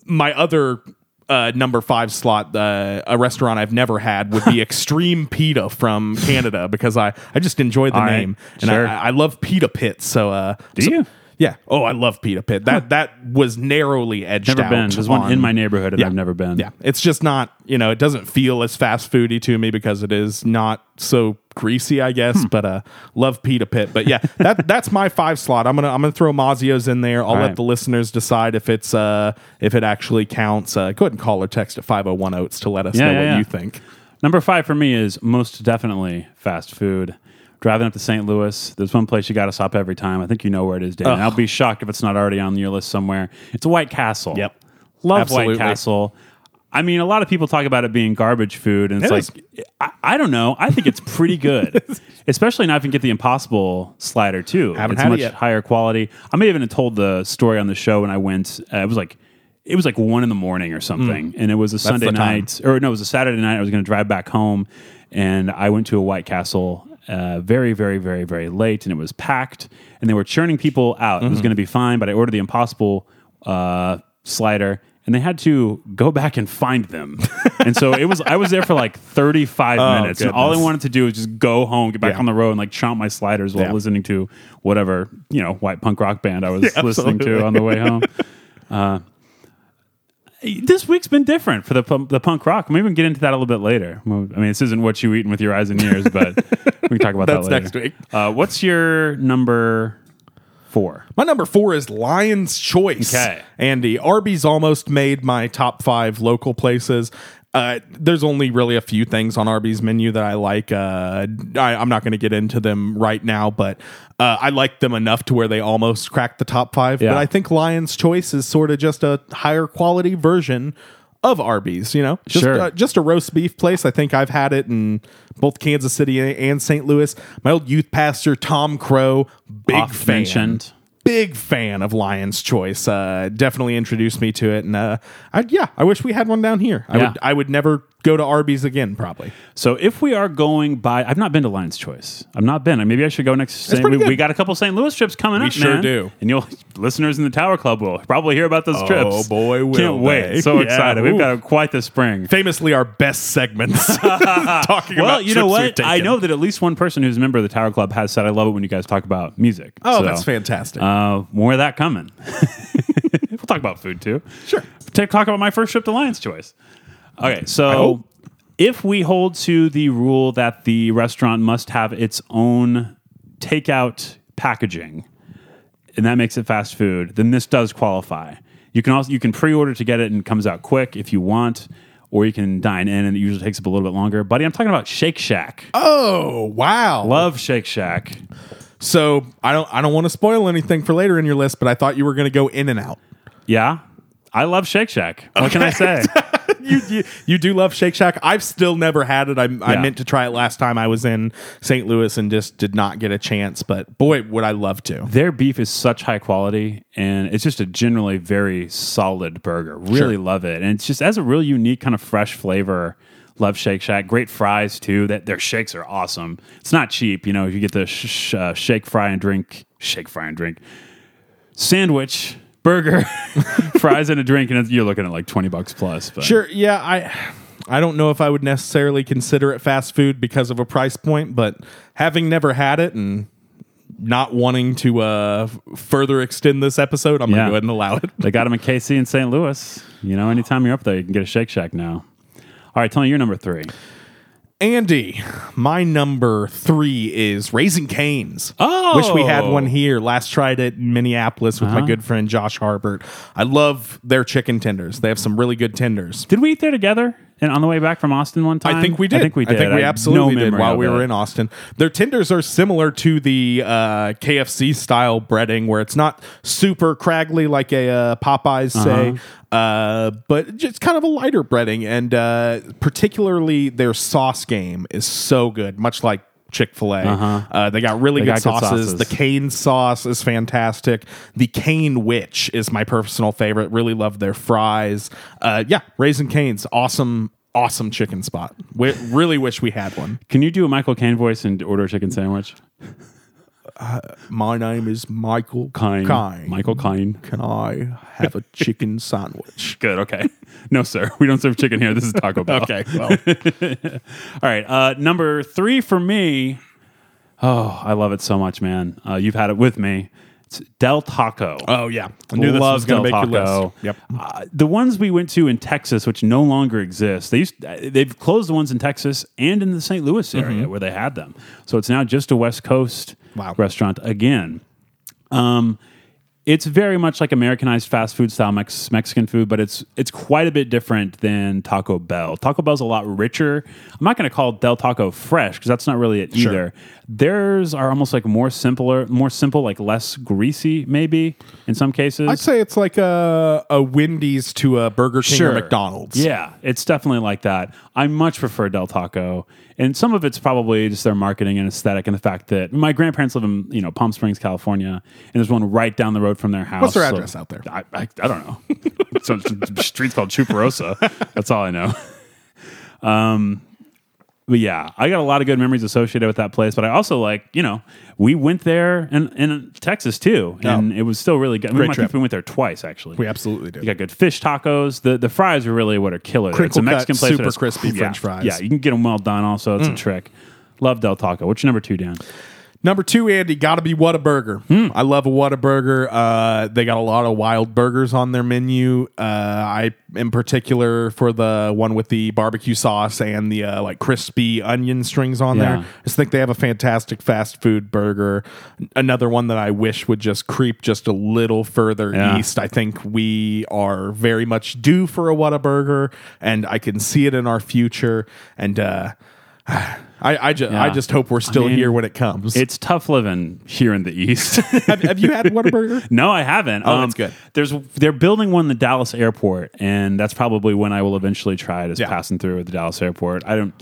my other uh, number five slot, uh, a restaurant I've never had, would be Extreme Pita from Canada because I, I just enjoy the
All right.
name and
Sure.
I, I love pita pits. So, uh,
Do
so-
you?
Yeah. Oh, I love pita pit. That that was narrowly edged
Never
out.
been. There's one in my neighborhood, and
Yeah.
I've never been.
Yeah, it's just not. You know, it doesn't feel as fast foody to me because it is not so greasy, I guess.
Hmm.
But uh, love pita pit. But yeah, that that's my five slot. I'm gonna I'm gonna throw Mazzio's in there. I'll let
right.
the listeners decide if it's uh if it actually counts. Uh, go ahead and call or text at 501 oats to let us
Yeah,
know
yeah,
what
yeah.
you think.
Number five for me is most definitely fast food. Driving up to St. Louis, there's one place you got to stop every time. I think you know where it is, Dan. I'll be shocked if it's not already on your list somewhere. It's White Castle.
Yep.
Love
Absolutely.
White Castle. I mean, a lot of people talk about it being garbage food, and it's
It
like, I, I don't know. I think it's pretty good, especially now if you can get the Impossible slider too.
Haven't
it's
had it
much
yet.
higher quality. I may even have told the story on the show when I went. Uh, it was like it was like one in the morning or something, and it was a Sunday
Mm. the time.
night, or no, it was a Saturday night. I was going to drive back home, and I went to a White Castle. Uh, very, very, very, very late, and it was packed, and they were churning people out. It
Mm-hmm.
was going to be fine, but I ordered the Impossible uh, slider, and they had to go back and find them. and so it was. I was there for like thirty five minutes, and all I
Oh,
wanted to do was just go home, get back
Yeah.
on the road, and like chomp my sliders while
Yeah.
listening to whatever you know white punk rock band I was
Yeah,
listening to on the way home. Uh, this week's been different for the punk- the punk rock. Maybe we can get into that a little bit later. I mean, this isn't what you eating with your eyes and ears, but we can talk about that later.
next week.
Uh, what's your number four.
My number four is Lion's Choice.
Okay.
Andy, Arby's almost made my top five local places. Uh, there's only really a few things on Arby's menu that I like. Uh, I, I'm not going to get into them right now, but uh, I like them enough to where they almost cracked the top five.
Yeah.
But I think Lion's Choice is sort of just a higher quality version of Arby's. You know, just
Sure.
uh, just a roast beef place. I think I've had it in both Kansas City and St. Louis. My old youth pastor Tom Crow, big
Oft
fan
mentioned.
big fan of Lion's Choice. Uh, definitely introduced me to it, and uh, I, yeah, I wish we had one down here. I
Yeah.
would, I would never go to Arby's again, probably.
So if we are going by, I've not been to Lion's Choice. I've not been. Maybe I should go next. St. We, we got a couple St. Louis trips coming up.
We
up.
sure
man.
do.
and you'll listeners in the Tower Club will probably hear about those trips.
Oh boy, will
Can't wait! So
Yeah,
excited. We've
ooh.
got quite the spring.
Famously, our best segments. Talking.
Well,
about
you know
we've
what? I know that at least one person who's a member of the Tower Club has said, "I love it when you guys talk about music."
Oh,
So,
that's fantastic.
Uh, more of that coming. we'll talk about food too.
Sure.
Take, talk about my first trip to Lion's Choice. Okay, so if we hold to the rule that the restaurant must have its own takeout packaging, and that makes it fast food, then this does qualify. You can also you can pre-order to get it and it comes out quick if you want, or you can dine in and it usually takes up a little bit longer. Buddy, I'm talking about Shake Shack.
oh wow!
Love Shake Shack.
So I don't, I don't want to spoil anything for later in your list, but I thought you were going to go in and out.
Yeah, I love Shake Shack. What can I say?
you, you you do love Shake Shack. I've still never had it. I, I meant to try it last time I was in St. Louis and just did not get a chance. But boy, would I love to.
Their beef is such high quality, and it's just a generally very solid burger. Really
Sure.
love it, and it's just has a real unique kind of fresh flavor. Love Shake Shack. Great fries too. That their shakes are awesome. It's not cheap, you know. You get the sh- sh- uh, shake, fry, and drink. Shake, fry, and drink sandwich, burger, fries, and a drink, and you're looking at like twenty bucks plus. But
Sure, yeah, I I don't know if I would necessarily consider it fast food because of a price point, but having never had it and not wanting to uh, further extend this episode, I'm
Yeah.
gonna go ahead and allow it.
They got them in KC and St. Louis. You know, anytime you're up there, you can get a Shake Shack now. All right, Tony, you're number three.
Andy, my number three is Raising Cane's.
Oh!
wish we had one here. Last tried it in Minneapolis with my
Uh-huh.
good friend Josh Harbert. I love their chicken tenders. They have some really good tenders.
Did we eat there together and on the way back from Austin one time?
I think we did.
I think we did.
I think we absolutely
no
did while we were in Austin. Their tenders are similar to the uh, KFC style breading, where it's not super craggly like a uh, Popeyes say, uh, but just kind of a lighter breading. And uh, particularly their sauce game is so good, much like. Chick Fil A. Uh, they got really
Uh-huh. They
good,
got good
sauces.
sauces.
The cane sauce is fantastic. The cane witch is my personal favorite. Really love their fries. Uh, yeah, Raising Cane's, awesome, awesome chicken spot. We, really wish we had one.
Can you do a Michael Caine voice and order a chicken sandwich?
My name is Michael
Kine.
Kine.
Michael Kine.
Can I have a chicken sandwich?
Good. Okay. No, sir. We don't serve chicken here. This is Taco Bell.
Okay, well,
All right. Uh, number three for me. Oh, I love it so much, man. Uh, you've had it with me. It's Del Taco.
oh yeah, I knew this
Love
was going to
Del Taco.
Yep.
Uh, the ones we went to in Texas, which no longer exist, they used uh, they've closed the ones in Texas and in the St. Louis area where they had them. So it's now just a West Coast
Wow.
restaurant again. Um, it's very much like Americanized fast food style Mex- Mexican food, but it's it's quite a bit different than Taco Bell. Taco Bell's a lot richer. I'm not going to call Del Taco fresh because that's not really it
Sure.
either. Theirs are almost like more simpler, more simple, like less greasy, maybe in some cases.
I'd say it's like a, a Wendy's to a Burger King or McDonald's.
Yeah, it's definitely like that. I much prefer Del Taco, and some of it's probably just their marketing and aesthetic, and the fact that my grandparents live in you know Palm Springs, California, and there's one right down the road from their house.
What's their
so-
address out there?
I, I, I don't know. some, some streets called Chuparosa. That's all I know. Um, but yeah, I got a lot of good memories associated with that place. But I also like, you know, we went there in, in Texas too, and it was still really good. I, mean,
Great
I think
trip.
we went there twice actually.
We absolutely did.
You got good fish tacos. The the fries are really what are killer. there. It's a
Crinkle cut,
Mexican place.
super crispy
yeah,
French fries. Mm.
Yeah, you can get them well done. Also, it's a trick. Love Del Taco. What's your number two, Dan?
Number two, Andy, gotta be Whataburger. I love a Whataburger. Uh, they got a lot of wild burgers on their menu. Uh, I, in particular, for the one with the barbecue sauce and the uh, like crispy onion strings on
Yeah.
there. I just think they have a fantastic fast food burger. Another one that I wish would just creep just a little further
Yeah.
east. I think we are very much due for a Whataburger, and I can see it in our future. And uh, I, I, ju- I just hope we're still
mean,
here when it comes.
It's tough living here in the East.
have, have you had Whataburger?
no, I haven't. Um,
Oh, that's good.
There's they're building one in the Dallas airport, and that's probably when I will eventually try it. Is
Yeah.
passing through at the Dallas airport. I don't.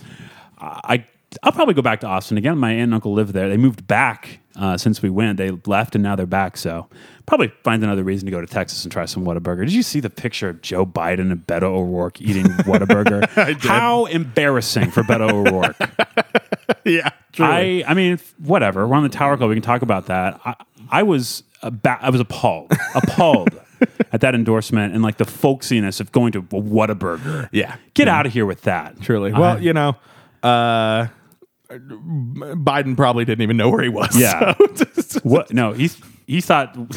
I I'll probably go back to Austin again. My aunt and uncle live there. They moved back uh, since we went. They left, and now they're back. So probably find another reason to go to Texas and try some Whataburger. Did you see the picture of Joe Biden and Beto O'Rourke eating Whataburger? How embarrassing for Beto O'Rourke.
yeah,
I I mean, whatever. We're on the Tower Club. We can talk about that. I, I was aba- I was appalled, appalled at that endorsement and like the folksiness of going to Whataburger.
Yeah.
get out of here with that.
truly. Well, you know, uh, Biden probably didn't even know where he was.
Yeah.
so-
What? No, he he thought.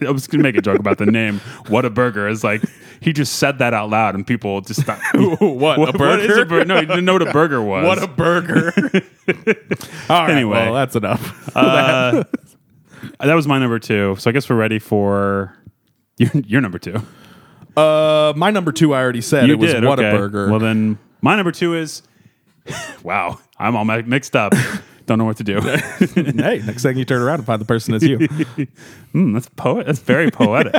I was going to make a joke about the name What a burger Is like he just said that out loud, and people just thought,
What, a
What is
burger?
a burger? No, he didn't know what a burger was.
what a burger. All right,
Anyway.
well, that's enough.
Uh, that was my number two. So I guess we're ready for your, your number two.
Uh, my number two, I already said
You
it was
did.
what
okay.
a burger.
Well, then my number two is. wow, I'm all mixed up. Don't know what to do.
hey, next thing you turn around and find the person is you.
Hmm, that's poet. That's very poetic.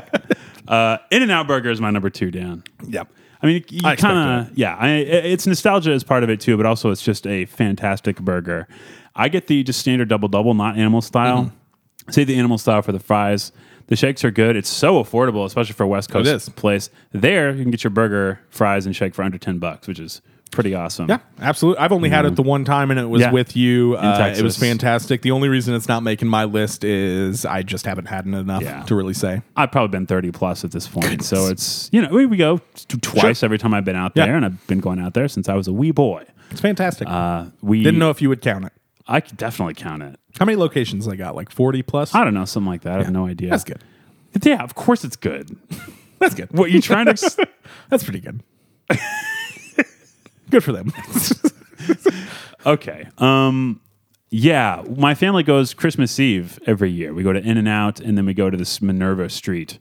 uh, In and Out Burger is my number two, Dan.
yep.
I mean, you
I
kind of yeah. I, it's nostalgia as part of it too, but also it's just a fantastic burger. I get the just standard double double, not animal style.
Mm-hmm.
Say the animal style for the fries. The shakes are good. It's so affordable, especially for a West Coast place. There, you can get your burger, fries, and shake for under ten bucks, which is pretty awesome.
Yeah, absolutely. I've only had it the one time, and it was
Yeah.
with you. Uh, it was fantastic. The only reason it's not making my list is I just haven't had it enough
Yeah.
to really say.
I've probably been 30 plus at this point. So it's, you know, we, we go twice every time I've been out
Yeah.
there, and I've been going out there since I was a wee boy.
It's fantastic.
Uh, we
Didn't know if you would count it.
I could definitely count it.
How many locations they got? Like forty plus.
I don't know, something like that. I have no idea.
That's good.
Yeah, of course it's good.
That's good.
What you trying to?
That's pretty good. good for them.
okay. Um. Yeah, my family goes Christmas Eve every year. We go to In and Out, and then we go to this Minerva Street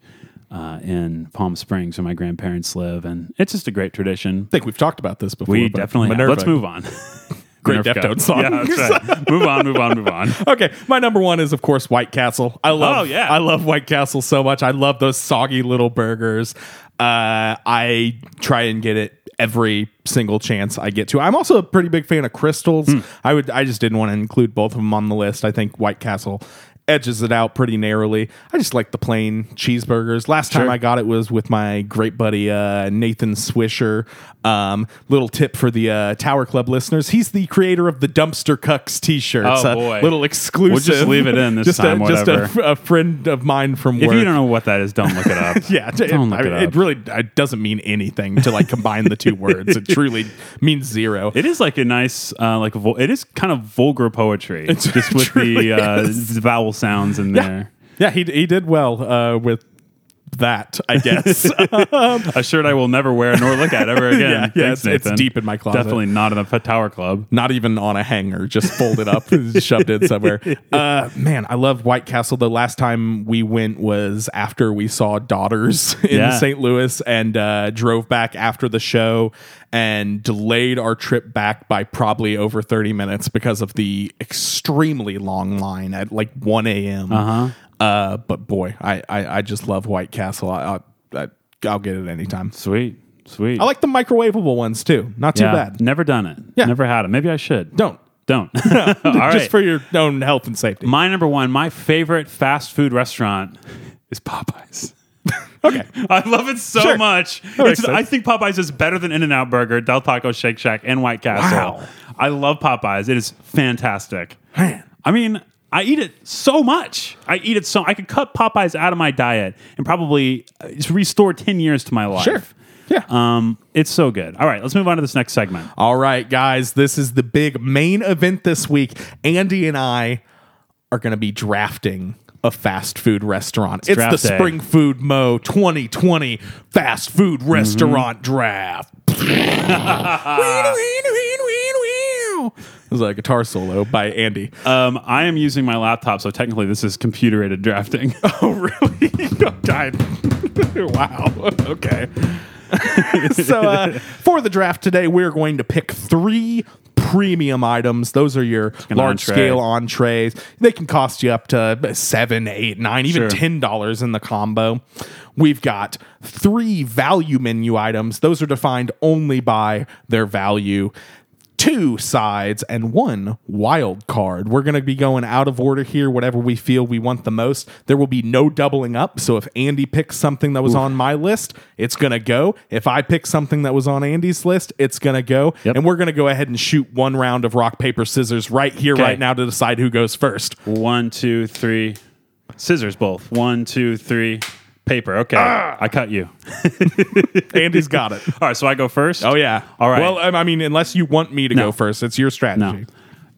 uh, in Palm Springs, where my grandparents live, and it's just a great tradition.
I think we've talked about this before.
We
but
definitely have. Let's move on.
Great
Minerva.
Deftones song.
Yeah, that's right. move on, move on, move on.
Okay, my number one is of course White Castle. I love,
Oh, yeah.
I love White Castle so much. I love those soggy little burgers. Uh, I try and get it every single chance I get to. I'm also a pretty big fan of Krystal's.
Hmm.
I would, I just didn't want to include both of them on the list. I think White Castle edges it out pretty narrowly. I just like the plain cheeseburgers. Last time I got it was with my great buddy uh, Nathan Swisher. Um, little tip for the uh, Tower Club listeners: he's the creator of the Dumpster Cucks T-shirts.
Oh,
A
boy.
little exclusive.
We'll just leave it in this
just
time,
A, just a, a friend of mine from
If
work.
you don't know what that is, don't look it up.
yeah, it,
don't look
I
it
mean, it really it doesn't mean anything to like combine the two words. It truly means zero.
It is like a nice, uh, like a vul- it is kind of vulgar poetry, It's just with the, uh, the vowel sounds in there.
yeah, he he did well uh, with that, I guess.
A shirt I will never wear nor look at ever again.
Yeah, yeah,
Thanks,
it's- it's deep in my closet.
Definitely not in the Tower Club.
not even on a hanger, just folded up, shoved in somewhere. Uh, man, I love White Castle. The last time we went was after we saw Daughters in
Yeah.
St. Louis and uh, drove back after the show and delayed our trip back by probably over 30 minutes because of the extremely long line at like 1 a.m.
Uh-huh.
Uh, but boy, I, I, I just love White Castle. I, I, I, I'll get it anytime.
Sweet, sweet.
I like the microwavable ones too. Not too
yeah,
bad.
Never done it.
Yeah.
Never had it. Maybe I should.
Don't.
Don't. All right.
Just for your own health and safety.
my number one, my favorite fast food restaurant is Popeyes.
Okay.
I love it so
Sure.
much.
makes
It's-
sense.
I think Popeyes is better than In n Out Burger, Del Taco, Shake Shack, and White Castle.
Wow.
I love Popeyes. It is fantastic.
Man.
I mean, I eat it so much. I eat it so I could cut Popeyes out of my diet and probably uh, restore 10 years to my life.
Sure. Yeah.
Um, it's so good. All right, let's move on to this next segment.
All right, guys, this is the big main event this week. Andy and I are going to be drafting a fast food restaurant. It's,
draft
the
day.
Spring Food Mo 2020 fast food
Mm-hmm.
restaurant draft. It was a guitar solo by Andy.
Um, I am using my laptop, so technically this is computer aided drafting.
Oh, really? Died. wow. Okay. so, uh, for the draft today, we're going to pick three premium items. Those are your
an
large
entree.
scale entrees. They can cost you up to seven, eight, nine, even
Sure.
ten dollars in the combo. We've got three value menu items. Those are defined only by their value. Two sides and one wild card. We're going to be going out of order here, whatever we feel we want the most. There will be no doubling up. So if Andy picks something that was on my list, it's going to go. If I pick something that was on Andy's list, it's going to go.
Yep.
And we're going to go ahead and shoot one round of rock, paper, scissors right here,
Okay.
right now to decide who goes first.
One, two, three. Scissors both. One, two, three. Paper. Okay. I cut you.
Andy's got it.
All right, so I go first.
Oh, yeah.
All right.
Well, um, I mean, unless you want me to
No.
go first, it's your strategy.
No.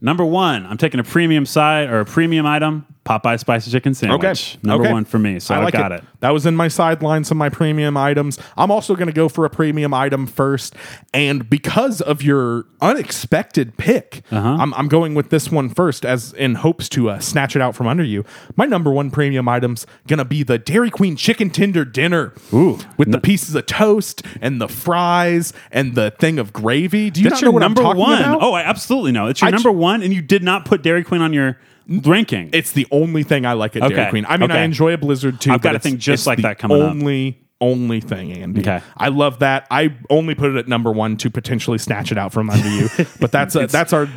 Number one, I'm taking a premium side or a premium item, Popeye spicy chicken sandwich. Number
Okay.
one for me. So I,
like
got it.
That was in my sidelines of my premium items. I'm also going to go for a premium item first. And because of your unexpected pick,
Uh-huh.
I'm, I'm going with this one first as in hopes to uh, snatch it out from under you. My number one premium item's going to be the Dairy Queen chicken tender dinner.
Ooh.
With the pieces of toast and the fries and the thing of gravy. Do you
That's
not know
your
what
number
I'm talking
one.
about?
Oh, I absolutely know. It's your
I
number
ju-
one, and you did not put Dairy Queen on your ranking.
It's the only thing I like at Dairy
Okay.
Queen. I mean, I
Okay.
enjoy a Blizzard too.
I've got
but
a
it's-
thing just
it's
like
the
that coming up.
only, Only thing, Andy.
Okay.
I love that. I only put it at number one to potentially snatch it out from under you, but that's a, that's our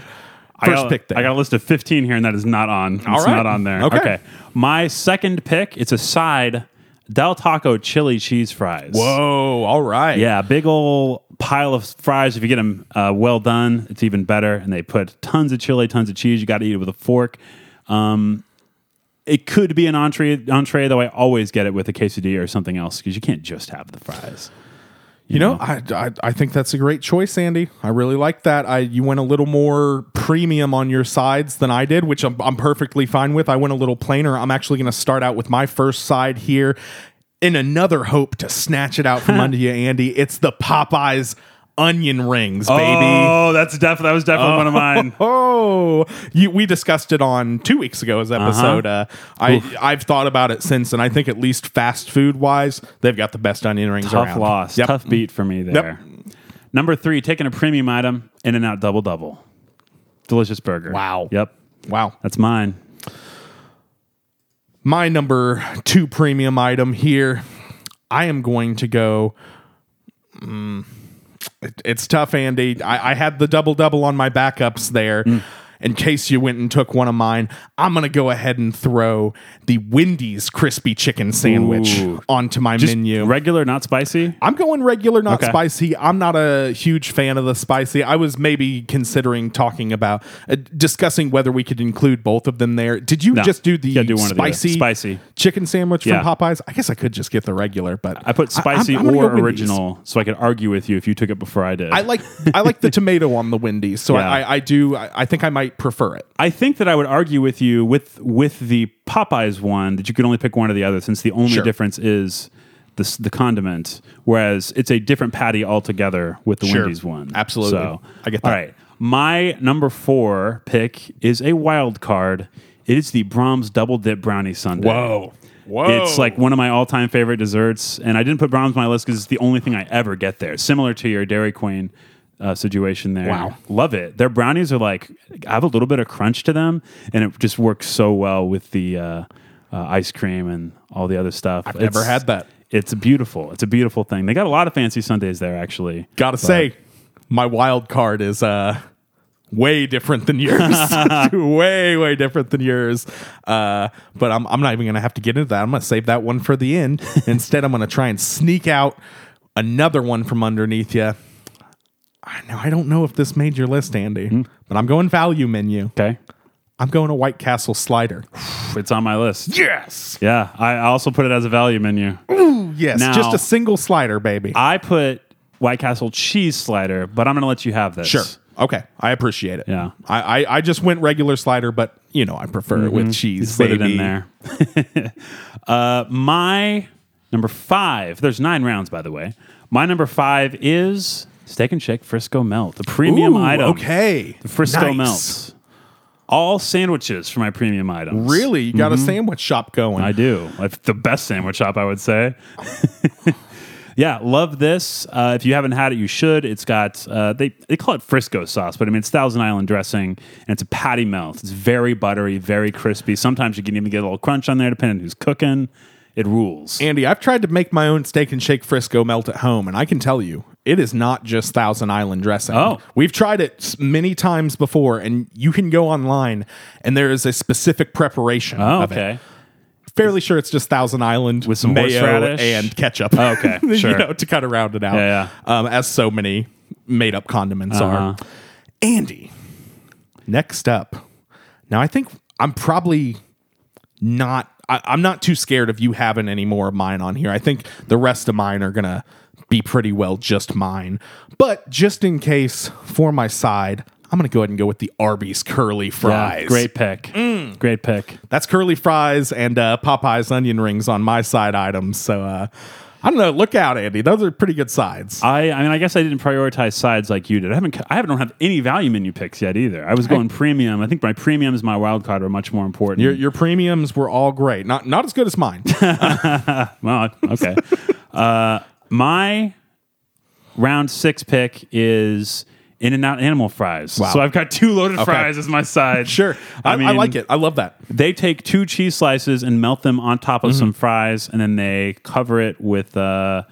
I
first
got,
pick. There.
I got a list of 15 here, and that is not on. It's
All right.
not on there.
Okay.
My second pick, it's a side Del Taco chili cheese fries.
Whoa! All right.
Yeah, big old pile of fries. If you get them uh, well done, it's even better. And they put tons of chili, tons of cheese. You got to eat it with a fork. Um, it could be an entree, entree, though I always get it with a quesadilla or something else because you can't just have the fries.
You know, I, I I think that's a great choice, Andy. I really like that. I you went a little more premium on your sides than I did, which I'm, I'm perfectly fine with. I went a little plainer. I'm actually going to start out with my first side here, in another hope to snatch it out from under you, Andy. It's the Popeyes onion rings, baby.
Oh, that's definitely that was definitely one of mine.
Oh, you, we discussed it on two weeks ago's
Uh-huh.
episode. uh I I've thought about it since, and I think at least fast food wise, they've got the best onion rings
Tough
around.
loss.
Yep.
Tough beat for me there. Number three, taking a premium item, In and Out Double Double. Delicious burger.
Wow.
Yep.
Wow.
That's mine.
my number two premium item here. I am going to go. mm, it's tough, Andy. I, I had the double double on my backups there.
Mm.
In case you went and took one of mine, I'm going to go ahead and throw the Wendy's crispy chicken sandwich
Ooh.
onto my
Just
menu.
regular, not spicy.
I'm going regular, not
Okay.
spicy. I'm not a huge fan of the spicy. I was maybe considering talking about uh, discussing whether we could include both of them there. Did you
No.
just do the
do one or the
spicy
Spicy.
chicken sandwich
Yeah.
from Popeyes? I guess I could just get the regular, but
I put spicy
I'm- I'm
or
go
original so I could argue with you if you took it before I did.
I like I like the tomato on the Wendy's, so
Yeah.
I, I do. I, I think I might prefer it.
I think that I would argue with you with with the Popeyes one that you could only pick one or the other since the only
Sure.
difference is the the condiment, whereas it's a different patty altogether with the
Sure.
Wendy's one.
Absolutely.
So
I get that.
right, my number four pick is a wild card. It is the Braum's Double Dip Brownie Sundae.
Whoa. Whoa!
It's like one of my all-time favorite desserts, and I didn't put Braum's on my list because it's the only thing I ever get there. Similar to your Dairy Queen uh, situation there.
Wow.
love it. Their brownies are like have a little bit of crunch to them, and it just works so well with the uh, uh, ice cream and all the other stuff. I've
never had that.
It's beautiful. It's a beautiful thing. They got a lot of fancy Sundays there, actually.
Gotta say, my wild card is uh way different than yours. way, way different than yours. Uh, but I'm I'm not even gonna have to get into that. I'm gonna save that one for the end. Instead, I'm gonna try and sneak out another one from underneath you. I know I don't know if this made your list, Andy,
Hmm.
but I'm going value menu.
Okay,
I'm going a White Castle slider.
it's on my list.
Yes.
Yeah, I also put it as a value menu.
Yes.
Now-
just a single slider, baby.
I put White Castle cheese slider, but I'm going to let you have this.
Sure. Okay, I appreciate it.
Yeah.
I, I, I just went regular slider, but you know I prefer it with cheese.
Put it
baby.
in there. uh, my number five. There's nine rounds, by the way. My number five is Steak and Shake Frisco Melt, the premium
Ooh,
item.
Okay,
The Frisco
Nice.
melts. All sandwiches for my premium items.
Really, you got a sandwich shop going.
Mm-hmm. I do. Like the best sandwich shop, I would say. yeah, love this. Uh, if you haven't had it, you should. It's got uh, they they call it Frisco sauce, but I mean it's Thousand Island dressing, and it's a patty melt. It's very buttery, very crispy. Sometimes you can even get a little crunch on there, depending on who's cooking. It rules.
Andy, I've tried to make my own steak and shake Frisco melt at home, and I can tell you, it is not just Thousand Island dressing.
Oh.
we've tried it many times before, and you can go online, and there is a specific preparation.
oh,
of it.
okay.
fairly sure it's just Thousand Island
With some
mayo
horseradish?
and ketchup.
Oh, okay,
you
sure.
know, to kind of round it out.
Yeah,
Um, as so many made up condiments are.
Uh-huh.
Andy, next up. Now I think I'm probably not. I, I'm not too scared of you having any more of mine on here. I think the rest of mine are gonna be pretty well just mine. But just in case for my side, I'm gonna go ahead and go with the Arby's curly fries.
Yeah, great pick. Great pick.
That's curly fries and uh, Popeye's onion rings on my side items. So uh, I don't know. Look out, Andy. Those are pretty good sides.
I, I mean, I guess I didn't prioritize sides like you did. I haven't, I don't have any value menu picks yet either. I was going premium. I think my premiums, my wild card, are much more important.
Your, your premiums were all great. Not not as good as mine.
well, okay. uh, my round six pick is In and Out Animal Fries.
Wow.
So I've got two loaded fries as my side.
sure. I, I like it. I love that.
They take two cheese slices and melt them on top of
Mm-hmm.
some fries, and then they cover it with uh,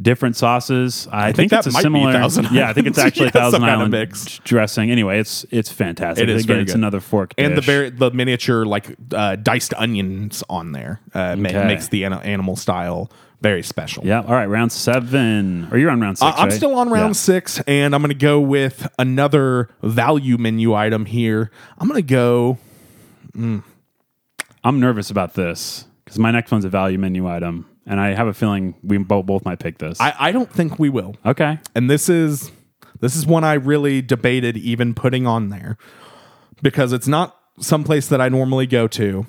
different sauces. I,
think
think, it's a similar.
Thousand
yeah, I think it's actually
Yeah,
Thousand
kind of
Island
mix.
dressing. Anyway, it's it's fantastic.
It is
Again, it's
good.
another fork
And the very the miniature like uh, diced onions on there uh, ma- makes the an- animal style very special.
yeah. All right, round seven. Or you're on round six.
Uh, I'm
right?
still on round
Yeah.
six, and I'm going to go with another value menu item here. I'm going to go.
I'm nervous about this because my next one's a value menu item, and I have a feeling we both both might pick this.
I, I don't think we will.
okay.
and this is this is one I really debated even putting on there because it's not someplace that I normally go to.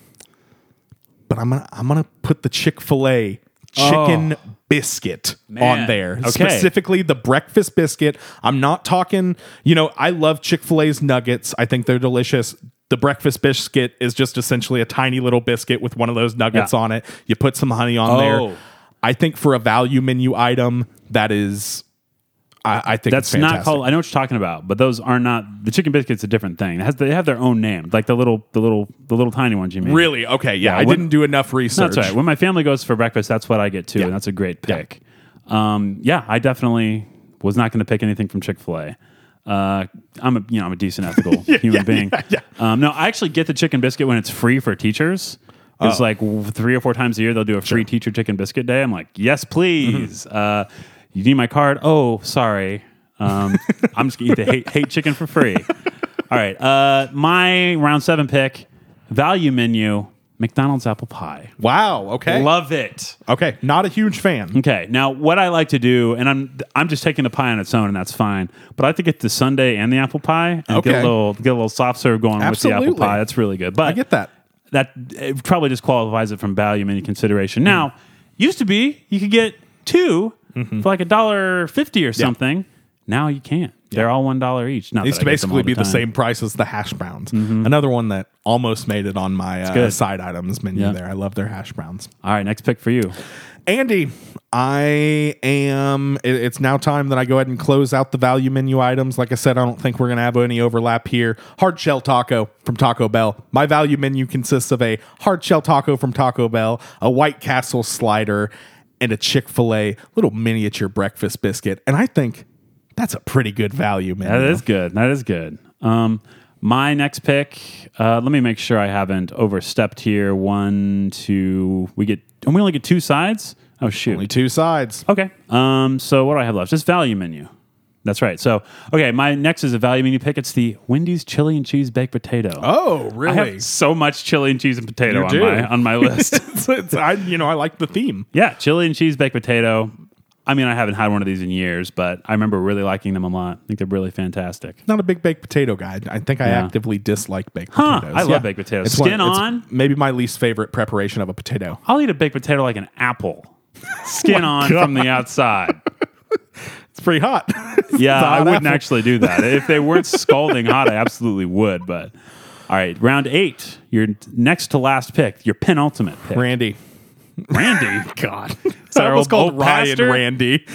But I'm gonna I'm gonna put the Chick Fil A chicken oh. biscuit
Man.
on there
Okay.
specifically the breakfast biscuit. I'm not talking. You know, I love Chick Fil A's nuggets. I think they're delicious. The breakfast biscuit is just essentially a tiny little biscuit with one of those nuggets
Yeah.
on it. You put some honey on
Oh.
there. I think for a value menu item, that is I, I think
That's not called. I know what you're talking about, but those are not the chicken biscuit's a different thing. It has they have their own name, like the little the little the little tiny ones you mean.
Really? Okay. Yeah. I
when-
didn't do enough research.
That's right. When my family goes for breakfast, that's what I get too, and that's a great pick. Um, yeah, I definitely was not going to pick anything from Chick Fil A. Uh, I'm a you know I'm a decent ethical human being. Um, no, I actually get the chicken biscuit when it's free for teachers. It's like three or four times a year they'll do a free teacher chicken biscuit day. I'm like, yes, please. Uh, you need my card? Oh, sorry. Um, I'm just gonna eat the hate, hate chicken for free. All right. Uh, my round seven pick value menu McDonald's apple pie.
Wow. Okay.
Love it.
okay. Not a huge fan.
Okay, now what I like to do, and I'm I'm just taking the pie on its own, and that's fine. But I like to get the Sunday and the apple pie, and
Okay.
get a little get a little soft serve going with the
Absolutely.
apple pie. That's really good. But
I get that.
that it probably disqualifies it from value menu consideration. Now, used to be you could get 2
Mm-hmm.
for like a dollar fifty or something. Now you can't. They're all one dollar each. Not
It used to
I get them
basically
all
be the
time.
same price as the hash browns. Another one that almost made it on my uh, side items menu
Yeah.
there. I love their hash browns.
All right, next pick for you.
Andy, I am. it- It's now time that I go ahead and close out the value menu items. Like I said, I don't think we're going to have any overlap here. Hard shell taco from Taco Bell. My value menu consists of a hard shell taco from Taco Bell, a White Castle slider, and a Chick fil A little miniature breakfast biscuit. And I think that's a pretty good value man.
That is good. That is good. Um, my next pick. Uh, let me make sure I haven't overstepped here. One, two. We get. And we only get two sides. Oh shoot.
Only two sides.
Okay. Um. So what do I have left? Just value menu. That's right. So okay, my next is a value menu pick. It's the Wendy's chili and cheese baked potato.
Oh,
I
really?
have so much chili and cheese and potato
You
on
do.
my on my list.
It's- it's- I, you know, I like the theme.
yeah, chili and cheese baked potato. I mean, I haven't had one of these in years, but I remember really liking them a lot. I think they're really fantastic.
Not a big baked potato guy. I think I
Yeah.
actively dislike baked
Huh,
potatoes.
I love baked potatoes.
It's
Skin
it's
on?
maybe my least favorite preparation of a potato.
I'll eat a baked potato like an apple, skin on from the outside.
It's pretty hot.
Yeah,
It's a
I
hot
wouldn't
apple.
actually do that. If they weren't scalding hot, I absolutely would. But all right, round eight, your next to last pick, your penultimate pick,
Randy.
Randy.
God.
that
I
our old-
called
old
Ryan
pastor?
Randy.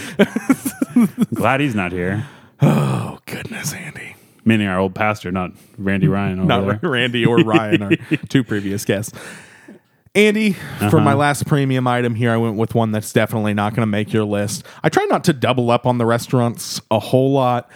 Glad he's not here.
Oh, goodness, Andy.
Meaning our old pastor, not Randy Ryan over
Not
there.
Randy or Ryan, our two previous guests. Andy, for
Uh-huh.
my last premium item here, I went with one that's definitely not going to make your list. I try not to double up on the restaurants a whole lot,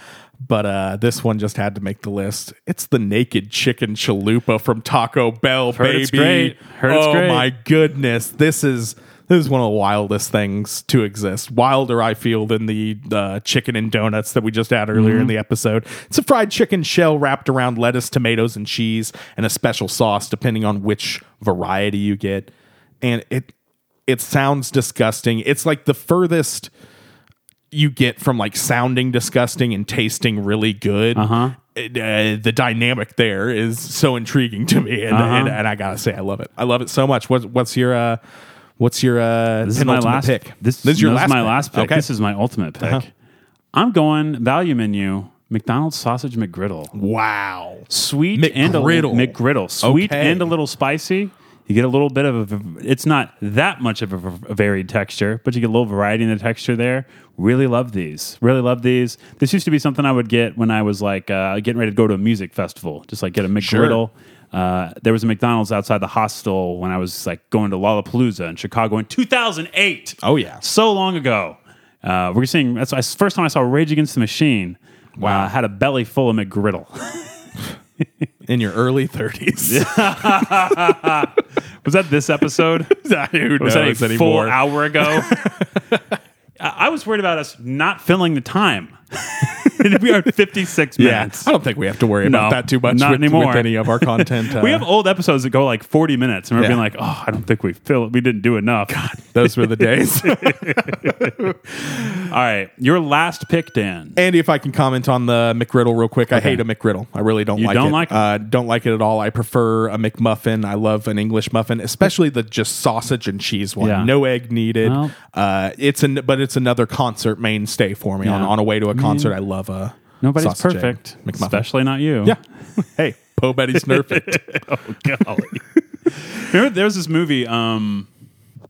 but uh, this one just had to make the list. It's the naked chicken chalupa from Taco Bell,
Heard
baby.
it's great. Heard it's
oh
great.
my goodness, this is this is one of the wildest things to exist. Wilder, I feel, than the uh, chicken and donuts that we just had earlier
Mm-hmm.
in the episode. It's a fried chicken shell wrapped around lettuce, tomatoes, and cheese, and a special sauce depending on which variety you get. And it it sounds disgusting. It's like the furthest you get from like sounding disgusting and tasting really good. Uh-huh. the dynamic there is so intriguing to me, and,
Uh-huh.
and, and I gotta say, I love it. I love it so much. What, what's your uh, what's your uh,
This is my last
pick?
This,
is your
this
last
my
pick.
last pick.
Okay.
This is my ultimate pick. I'm going value menu. McDonald's sausage McGriddle.
wow.
sweet and a
McGriddle.
McGriddle, sweet
Okay.
and a little spicy. You get a little bit of a, it's not that much of a, a varied texture, but you get a little variety in the texture there. Really love these. Really love these. This used to be something I would get when I was like uh, getting ready to go to a music festival, just like get a McGriddle. Uh, there was a McDonald's outside the hostel when I was like going to Lollapalooza in Chicago in 2008.
Oh, yeah.
so long ago. Uh, we're seeing that's the first time I saw Rage Against the Machine. Wow, had a belly full of McGriddle.
In your early thirties.
Was that this episode?
Who
Was that a
knows
full
anymore?
hour ago? I was worried about us not filling the time. we are at 56
Yeah,
minutes.
I don't think we have to worry about
No,
that too much
not
with,
anymore.
with any of our content. Uh,
we have old episodes that go like 40 minutes, and we're
Yeah.
being like, "Oh, I don't think we fill. We didn't do enough."
those were the days.
All right, your last pick, Dan.
Andy, if I can comment on the McGriddle real quick, I hate a McGriddle. I really don't
You
like
don't
it.
like?
Uh, don't like it at all. I prefer a McMuffin. I love an English muffin, especially the just sausage and cheese one.
Yeah.
No egg needed.
Well-
uh, it's an but it's another concert mainstay for me. On,
Yeah.
on a way to a concert, I love a
Nobody's
sausage egg
perfect,
McMuffin.
especially not you.
yeah. hey, Po Betty's perfect.
oh golly. Remember, there was this movie. Um,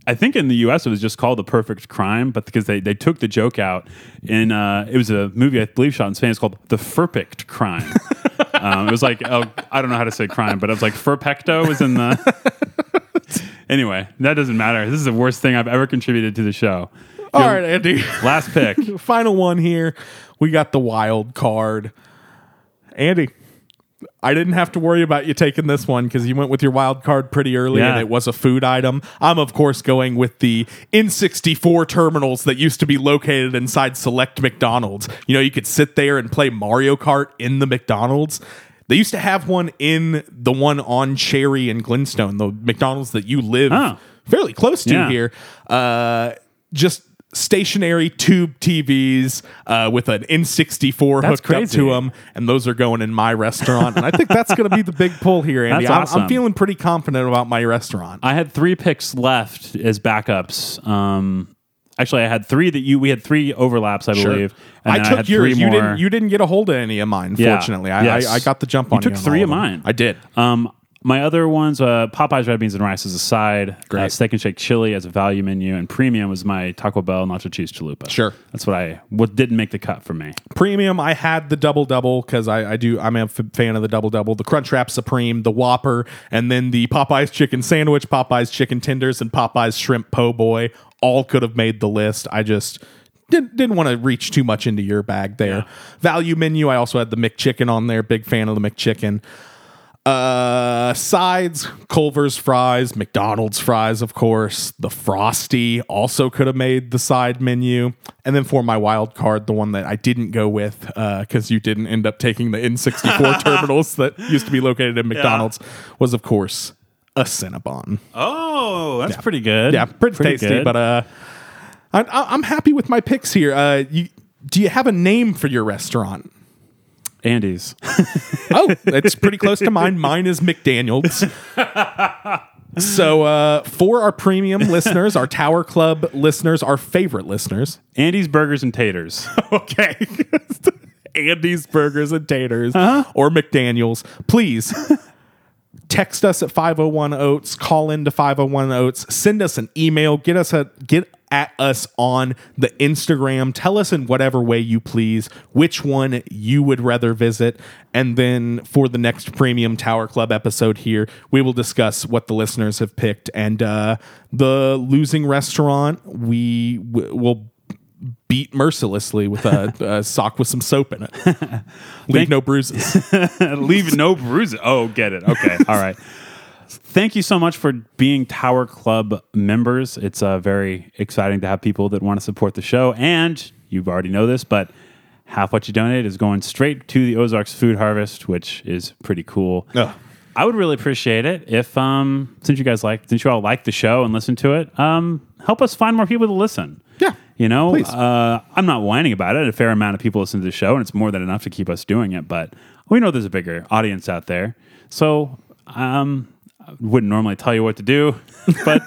I think in the U.S. it was just called The Perfect Crime, but because they, they took the joke out, and uh, it was a movie I believe shot in Spain. It's called The Ferpect Crime. um, it was like oh, I don't know how to say crime, but it was like Ferpecto was in the. anyway, that doesn't matter. This is the worst thing I've ever contributed to the show.
all right, Andy.
Last pick.
Final one here. We got the wild card. Andy, I didn't have to worry about you taking this one because you went with your wild card pretty early
Yeah.
and it was a food item. I'm, of course, going with the N64 terminals that used to be located inside select McDonald's. You know, you could sit there and play Mario Kart in the McDonald's. They used to have one in the one on Cherry and Glenstone, the McDonald's that you live
Oh.
fairly close to
Yeah.
here. Uh, just stationary tube TVs uh, with an N64
That's
hooked
crazy.
up to them, and those are going in my restaurant. and I think that's going to be the big pull here, Andy.
That's
I'm. I'm feeling pretty confident about my restaurant.
I had three picks left as backups. Um, actually, I had three that you. We had three overlaps, I believe. And
I took
had
yours. You didn't. You didn't get a hold of any of mine.
Yeah.
Fortunately, I,
Yes.
I, I got the jump
You
on
took
you. on
three of
them.
mine.
I did.
Um, my other ones, uh, Popeyes red beans and rice as a side,
Great.
uh, steak and shake chili as a value menu, and premium was my Taco Bell nacho cheese chalupa.
Sure.
that's what I what didn't make the cut for me.
Premium, I had the double double because I, I do. I'm a f- fan of the double double, the Crunchwrap Supreme, the Whopper, and then the Popeyes chicken sandwich, Popeyes chicken tenders, and Popeyes shrimp po' boy. All could have made the list. I just didn't didn't want to reach too much into your bag there. Value menu, I also had the McChicken on there. Big fan of the McChicken. Uh, sides, Culver's fries, McDonald's fries, of course. The Frosty also could have made the side menu. And then for my wild card, the one that I didn't go with because you didn't end up taking the N64 terminals that used to be located in McDonald's was, of course, a Cinnabon.
Oh, that's pretty good.
Yeah, pretty, tasty,
good.
but uh, I, I, I'm happy with my picks here. Uh, you, do you have a name for your restaurant?
Andy's.
Oh, it's pretty close to mine. Mine is McDaniel's. So, uh, for our premium listeners, our Tower Club listeners, our favorite listeners,
Andy's Burgers and Taters.
okay, Andy's Burgers and Taters
Uh-huh.
or McDaniel's, please text us at 501 Oats, call into 501 Oats, send us an email, get us a get at us on the Instagram. Tell us in whatever way you please which one you would rather visit. And then for the next premium Tower Club episode here, we will discuss what the listeners have picked. And uh, the losing restaurant, we w- will beat mercilessly with a, a sock with some soap in it. Leave no bruises.
Leave no bruises. Oh, get it. Okay. All right. Thank you so much for being Tower Club members. It's uh, very exciting to have people that want to support the show. And you've already know this, but half what you donate is going straight to the Ozarks Food Harvest, which is pretty cool. I would really appreciate it if, um, since you guys like, since you all like the show and listen to it, um, help us find more people to listen. You know,
please.
uh, I'm not whining about it. A fair amount of people listen to the show, and it's more than enough to keep us doing it. But we know there's a bigger audience out there. So um, I wouldn't normally tell you what to do, but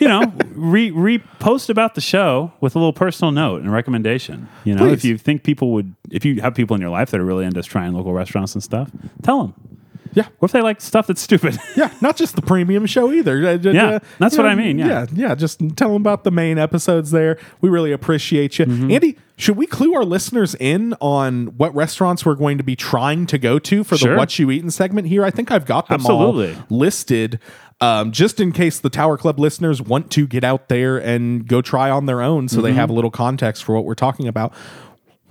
you know, re repost about the show with a little personal note and recommendation. You know, if you think people would, if you have people in your life that are really into trying local restaurants and stuff, tell them.
Yeah.
What if they like stuff that's stupid?
Yeah, not just the premium show either. Uh,
Yeah, that's
you
what I mean, yeah.
yeah, yeah. Just tell them about the main episodes there. We really appreciate you,
Mm-hmm.
Andy. Should we clue our listeners in on what restaurants we're going to be trying to go to for
Sure.
the "What You Eatin" segment here? I think I've got them
Absolutely.
all listed. Um, just in case the Tower Club listeners want to get out there and go try on their own, so they
Mm-hmm.
have a little context for what we're talking about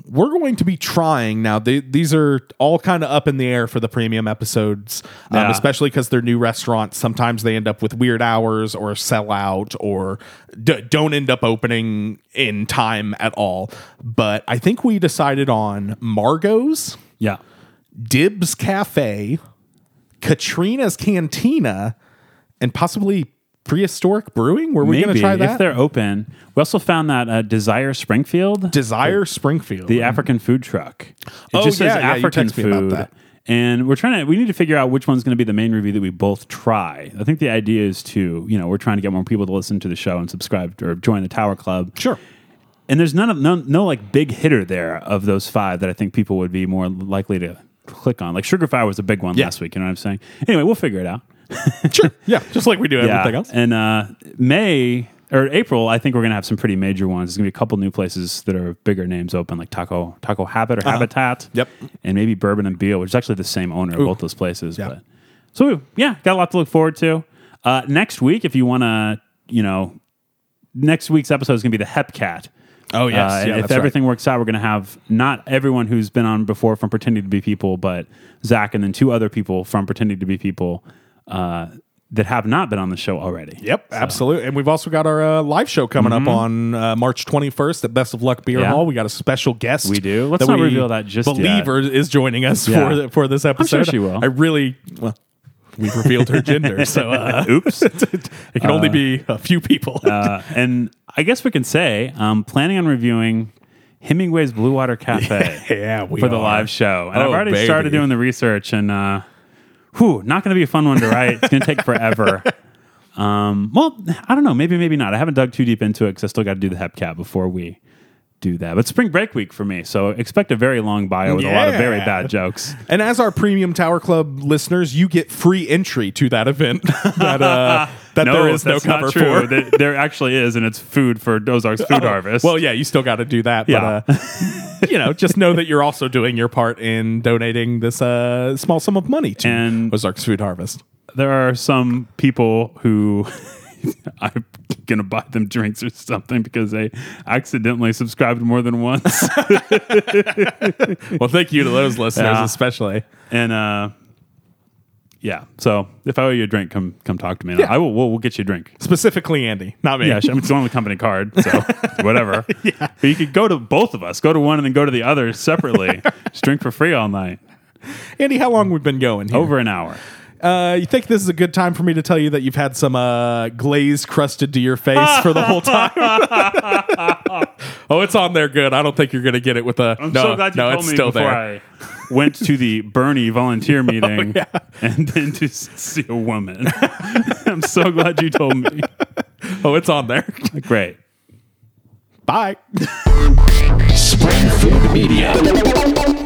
we're going to be trying now. They, these are all kind of up in the air for the premium episodes, um,
Yeah.
especially because they're new restaurants. Sometimes they end up with weird hours or sell out or d- don't end up opening in time at all. But I think we decided on Margot's,
yeah.
Dibs Cafe, Katrina's Cantina, and possibly Prehistoric Brewing. Were we going to try that?
if they're open. We also found that uh, Desire Springfield.
Desire Springfield.
the African food truck. It
Oh,
just says
yeah, yeah, you
African
texted me about
food. And we're trying to we need to figure out which one's going to be the main review that we both try. I think the idea is to, you know, we're trying to get more people to listen to the show and subscribe or join the Tower Club.
Sure.
And there's none of no, no like big hitter there of those five that I think people would be more likely to click on. Like Sugar Fire was a big one
Yeah.
last week, you know what I'm saying? Anyway, we'll figure it out.
Sure. Yeah. Just like we do everything else.
And uh, May or April, I think we're gonna have some pretty major ones. There's gonna be a couple new places that are bigger names open, like Taco Taco Habit or Habitat.
Uh-huh. Yep.
And maybe Bourbon and Beal, which is actually the same owner of both those places.
Yeah.
But so yeah, got a lot to look forward to. Uh, next week, if you want to, you know, next week's episode is gonna be the Hepcat.
Oh, yes.
Uh,
Yeah,
if
that's right.
everything works out, we're going to have not everyone who's been on before from Pretending to Be People, but Zach and then two other people from Pretending to Be People uh, that have not been on the show already.
Yep, absolutely. And we've also got our uh, live show coming up on uh, March 21st at Best of Luck Beer
Mm-hmm. Yeah.
Hall. We got a special guest.
We do. Let's not reveal that just
believe
yet.
is joining us
Yeah.
for for this episode.
I'm sure she will.
I really well. We've revealed her gender, so uh,
Oops.
it can only be a few people.
uh, and I guess we can say I'm planning on reviewing Hemingway's Blue Water Cafe
yeah, we
for the live show. And I've
Oh,
already
baby.
started doing the research and uh whew, not gonna be a fun one to write. It's gonna take forever. Um, well, I don't know, maybe, maybe not. I haven't dug too deep into it because I still got to do the Hepcat before we do that. But spring break week for me, so expect a very long bio with a lot of very bad jokes.
And as our premium Tower Club listeners, you get free entry to that event that uh, that there is no cover for.
There, there actually is, and it's food for Ozarks Food Harvest.
Well, yeah, you still got to do that.
Yeah.
But, uh, you know, just know that you're also doing your part in donating this uh, small sum of money to
And-
Ozarks Food Harvest.
there are some people who I'm gonna buy them drinks or something because they accidentally subscribed more than once.
Well, thank you to those listeners,
Yeah.
especially.
and uh, yeah, so if I owe you a drink, come come talk to me.
Yeah.
I will. We'll, we'll get you a drink.
Specifically, Andy, not me.
Yeah, I mean, it's on the company card, so whatever. But you could go to both of us. Go to one and then go to the other separately. Just drink for free all night.
Andy, how long we've been going? Here?
Over an hour.
Uh, you think this is a good time for me to tell you that you've had some uh, glaze crusted to your face for the whole time? oh, it's on there good. I don't think you're going to get it with a.
I'm
no,
so glad you
no,
told
it's
me
still
before
there.
I went to the Bernie volunteer oh, meeting oh,
yeah.
and then to see a woman. I'm so glad you told me.
Oh, it's on there.
Great.
Bye. Springfield Media.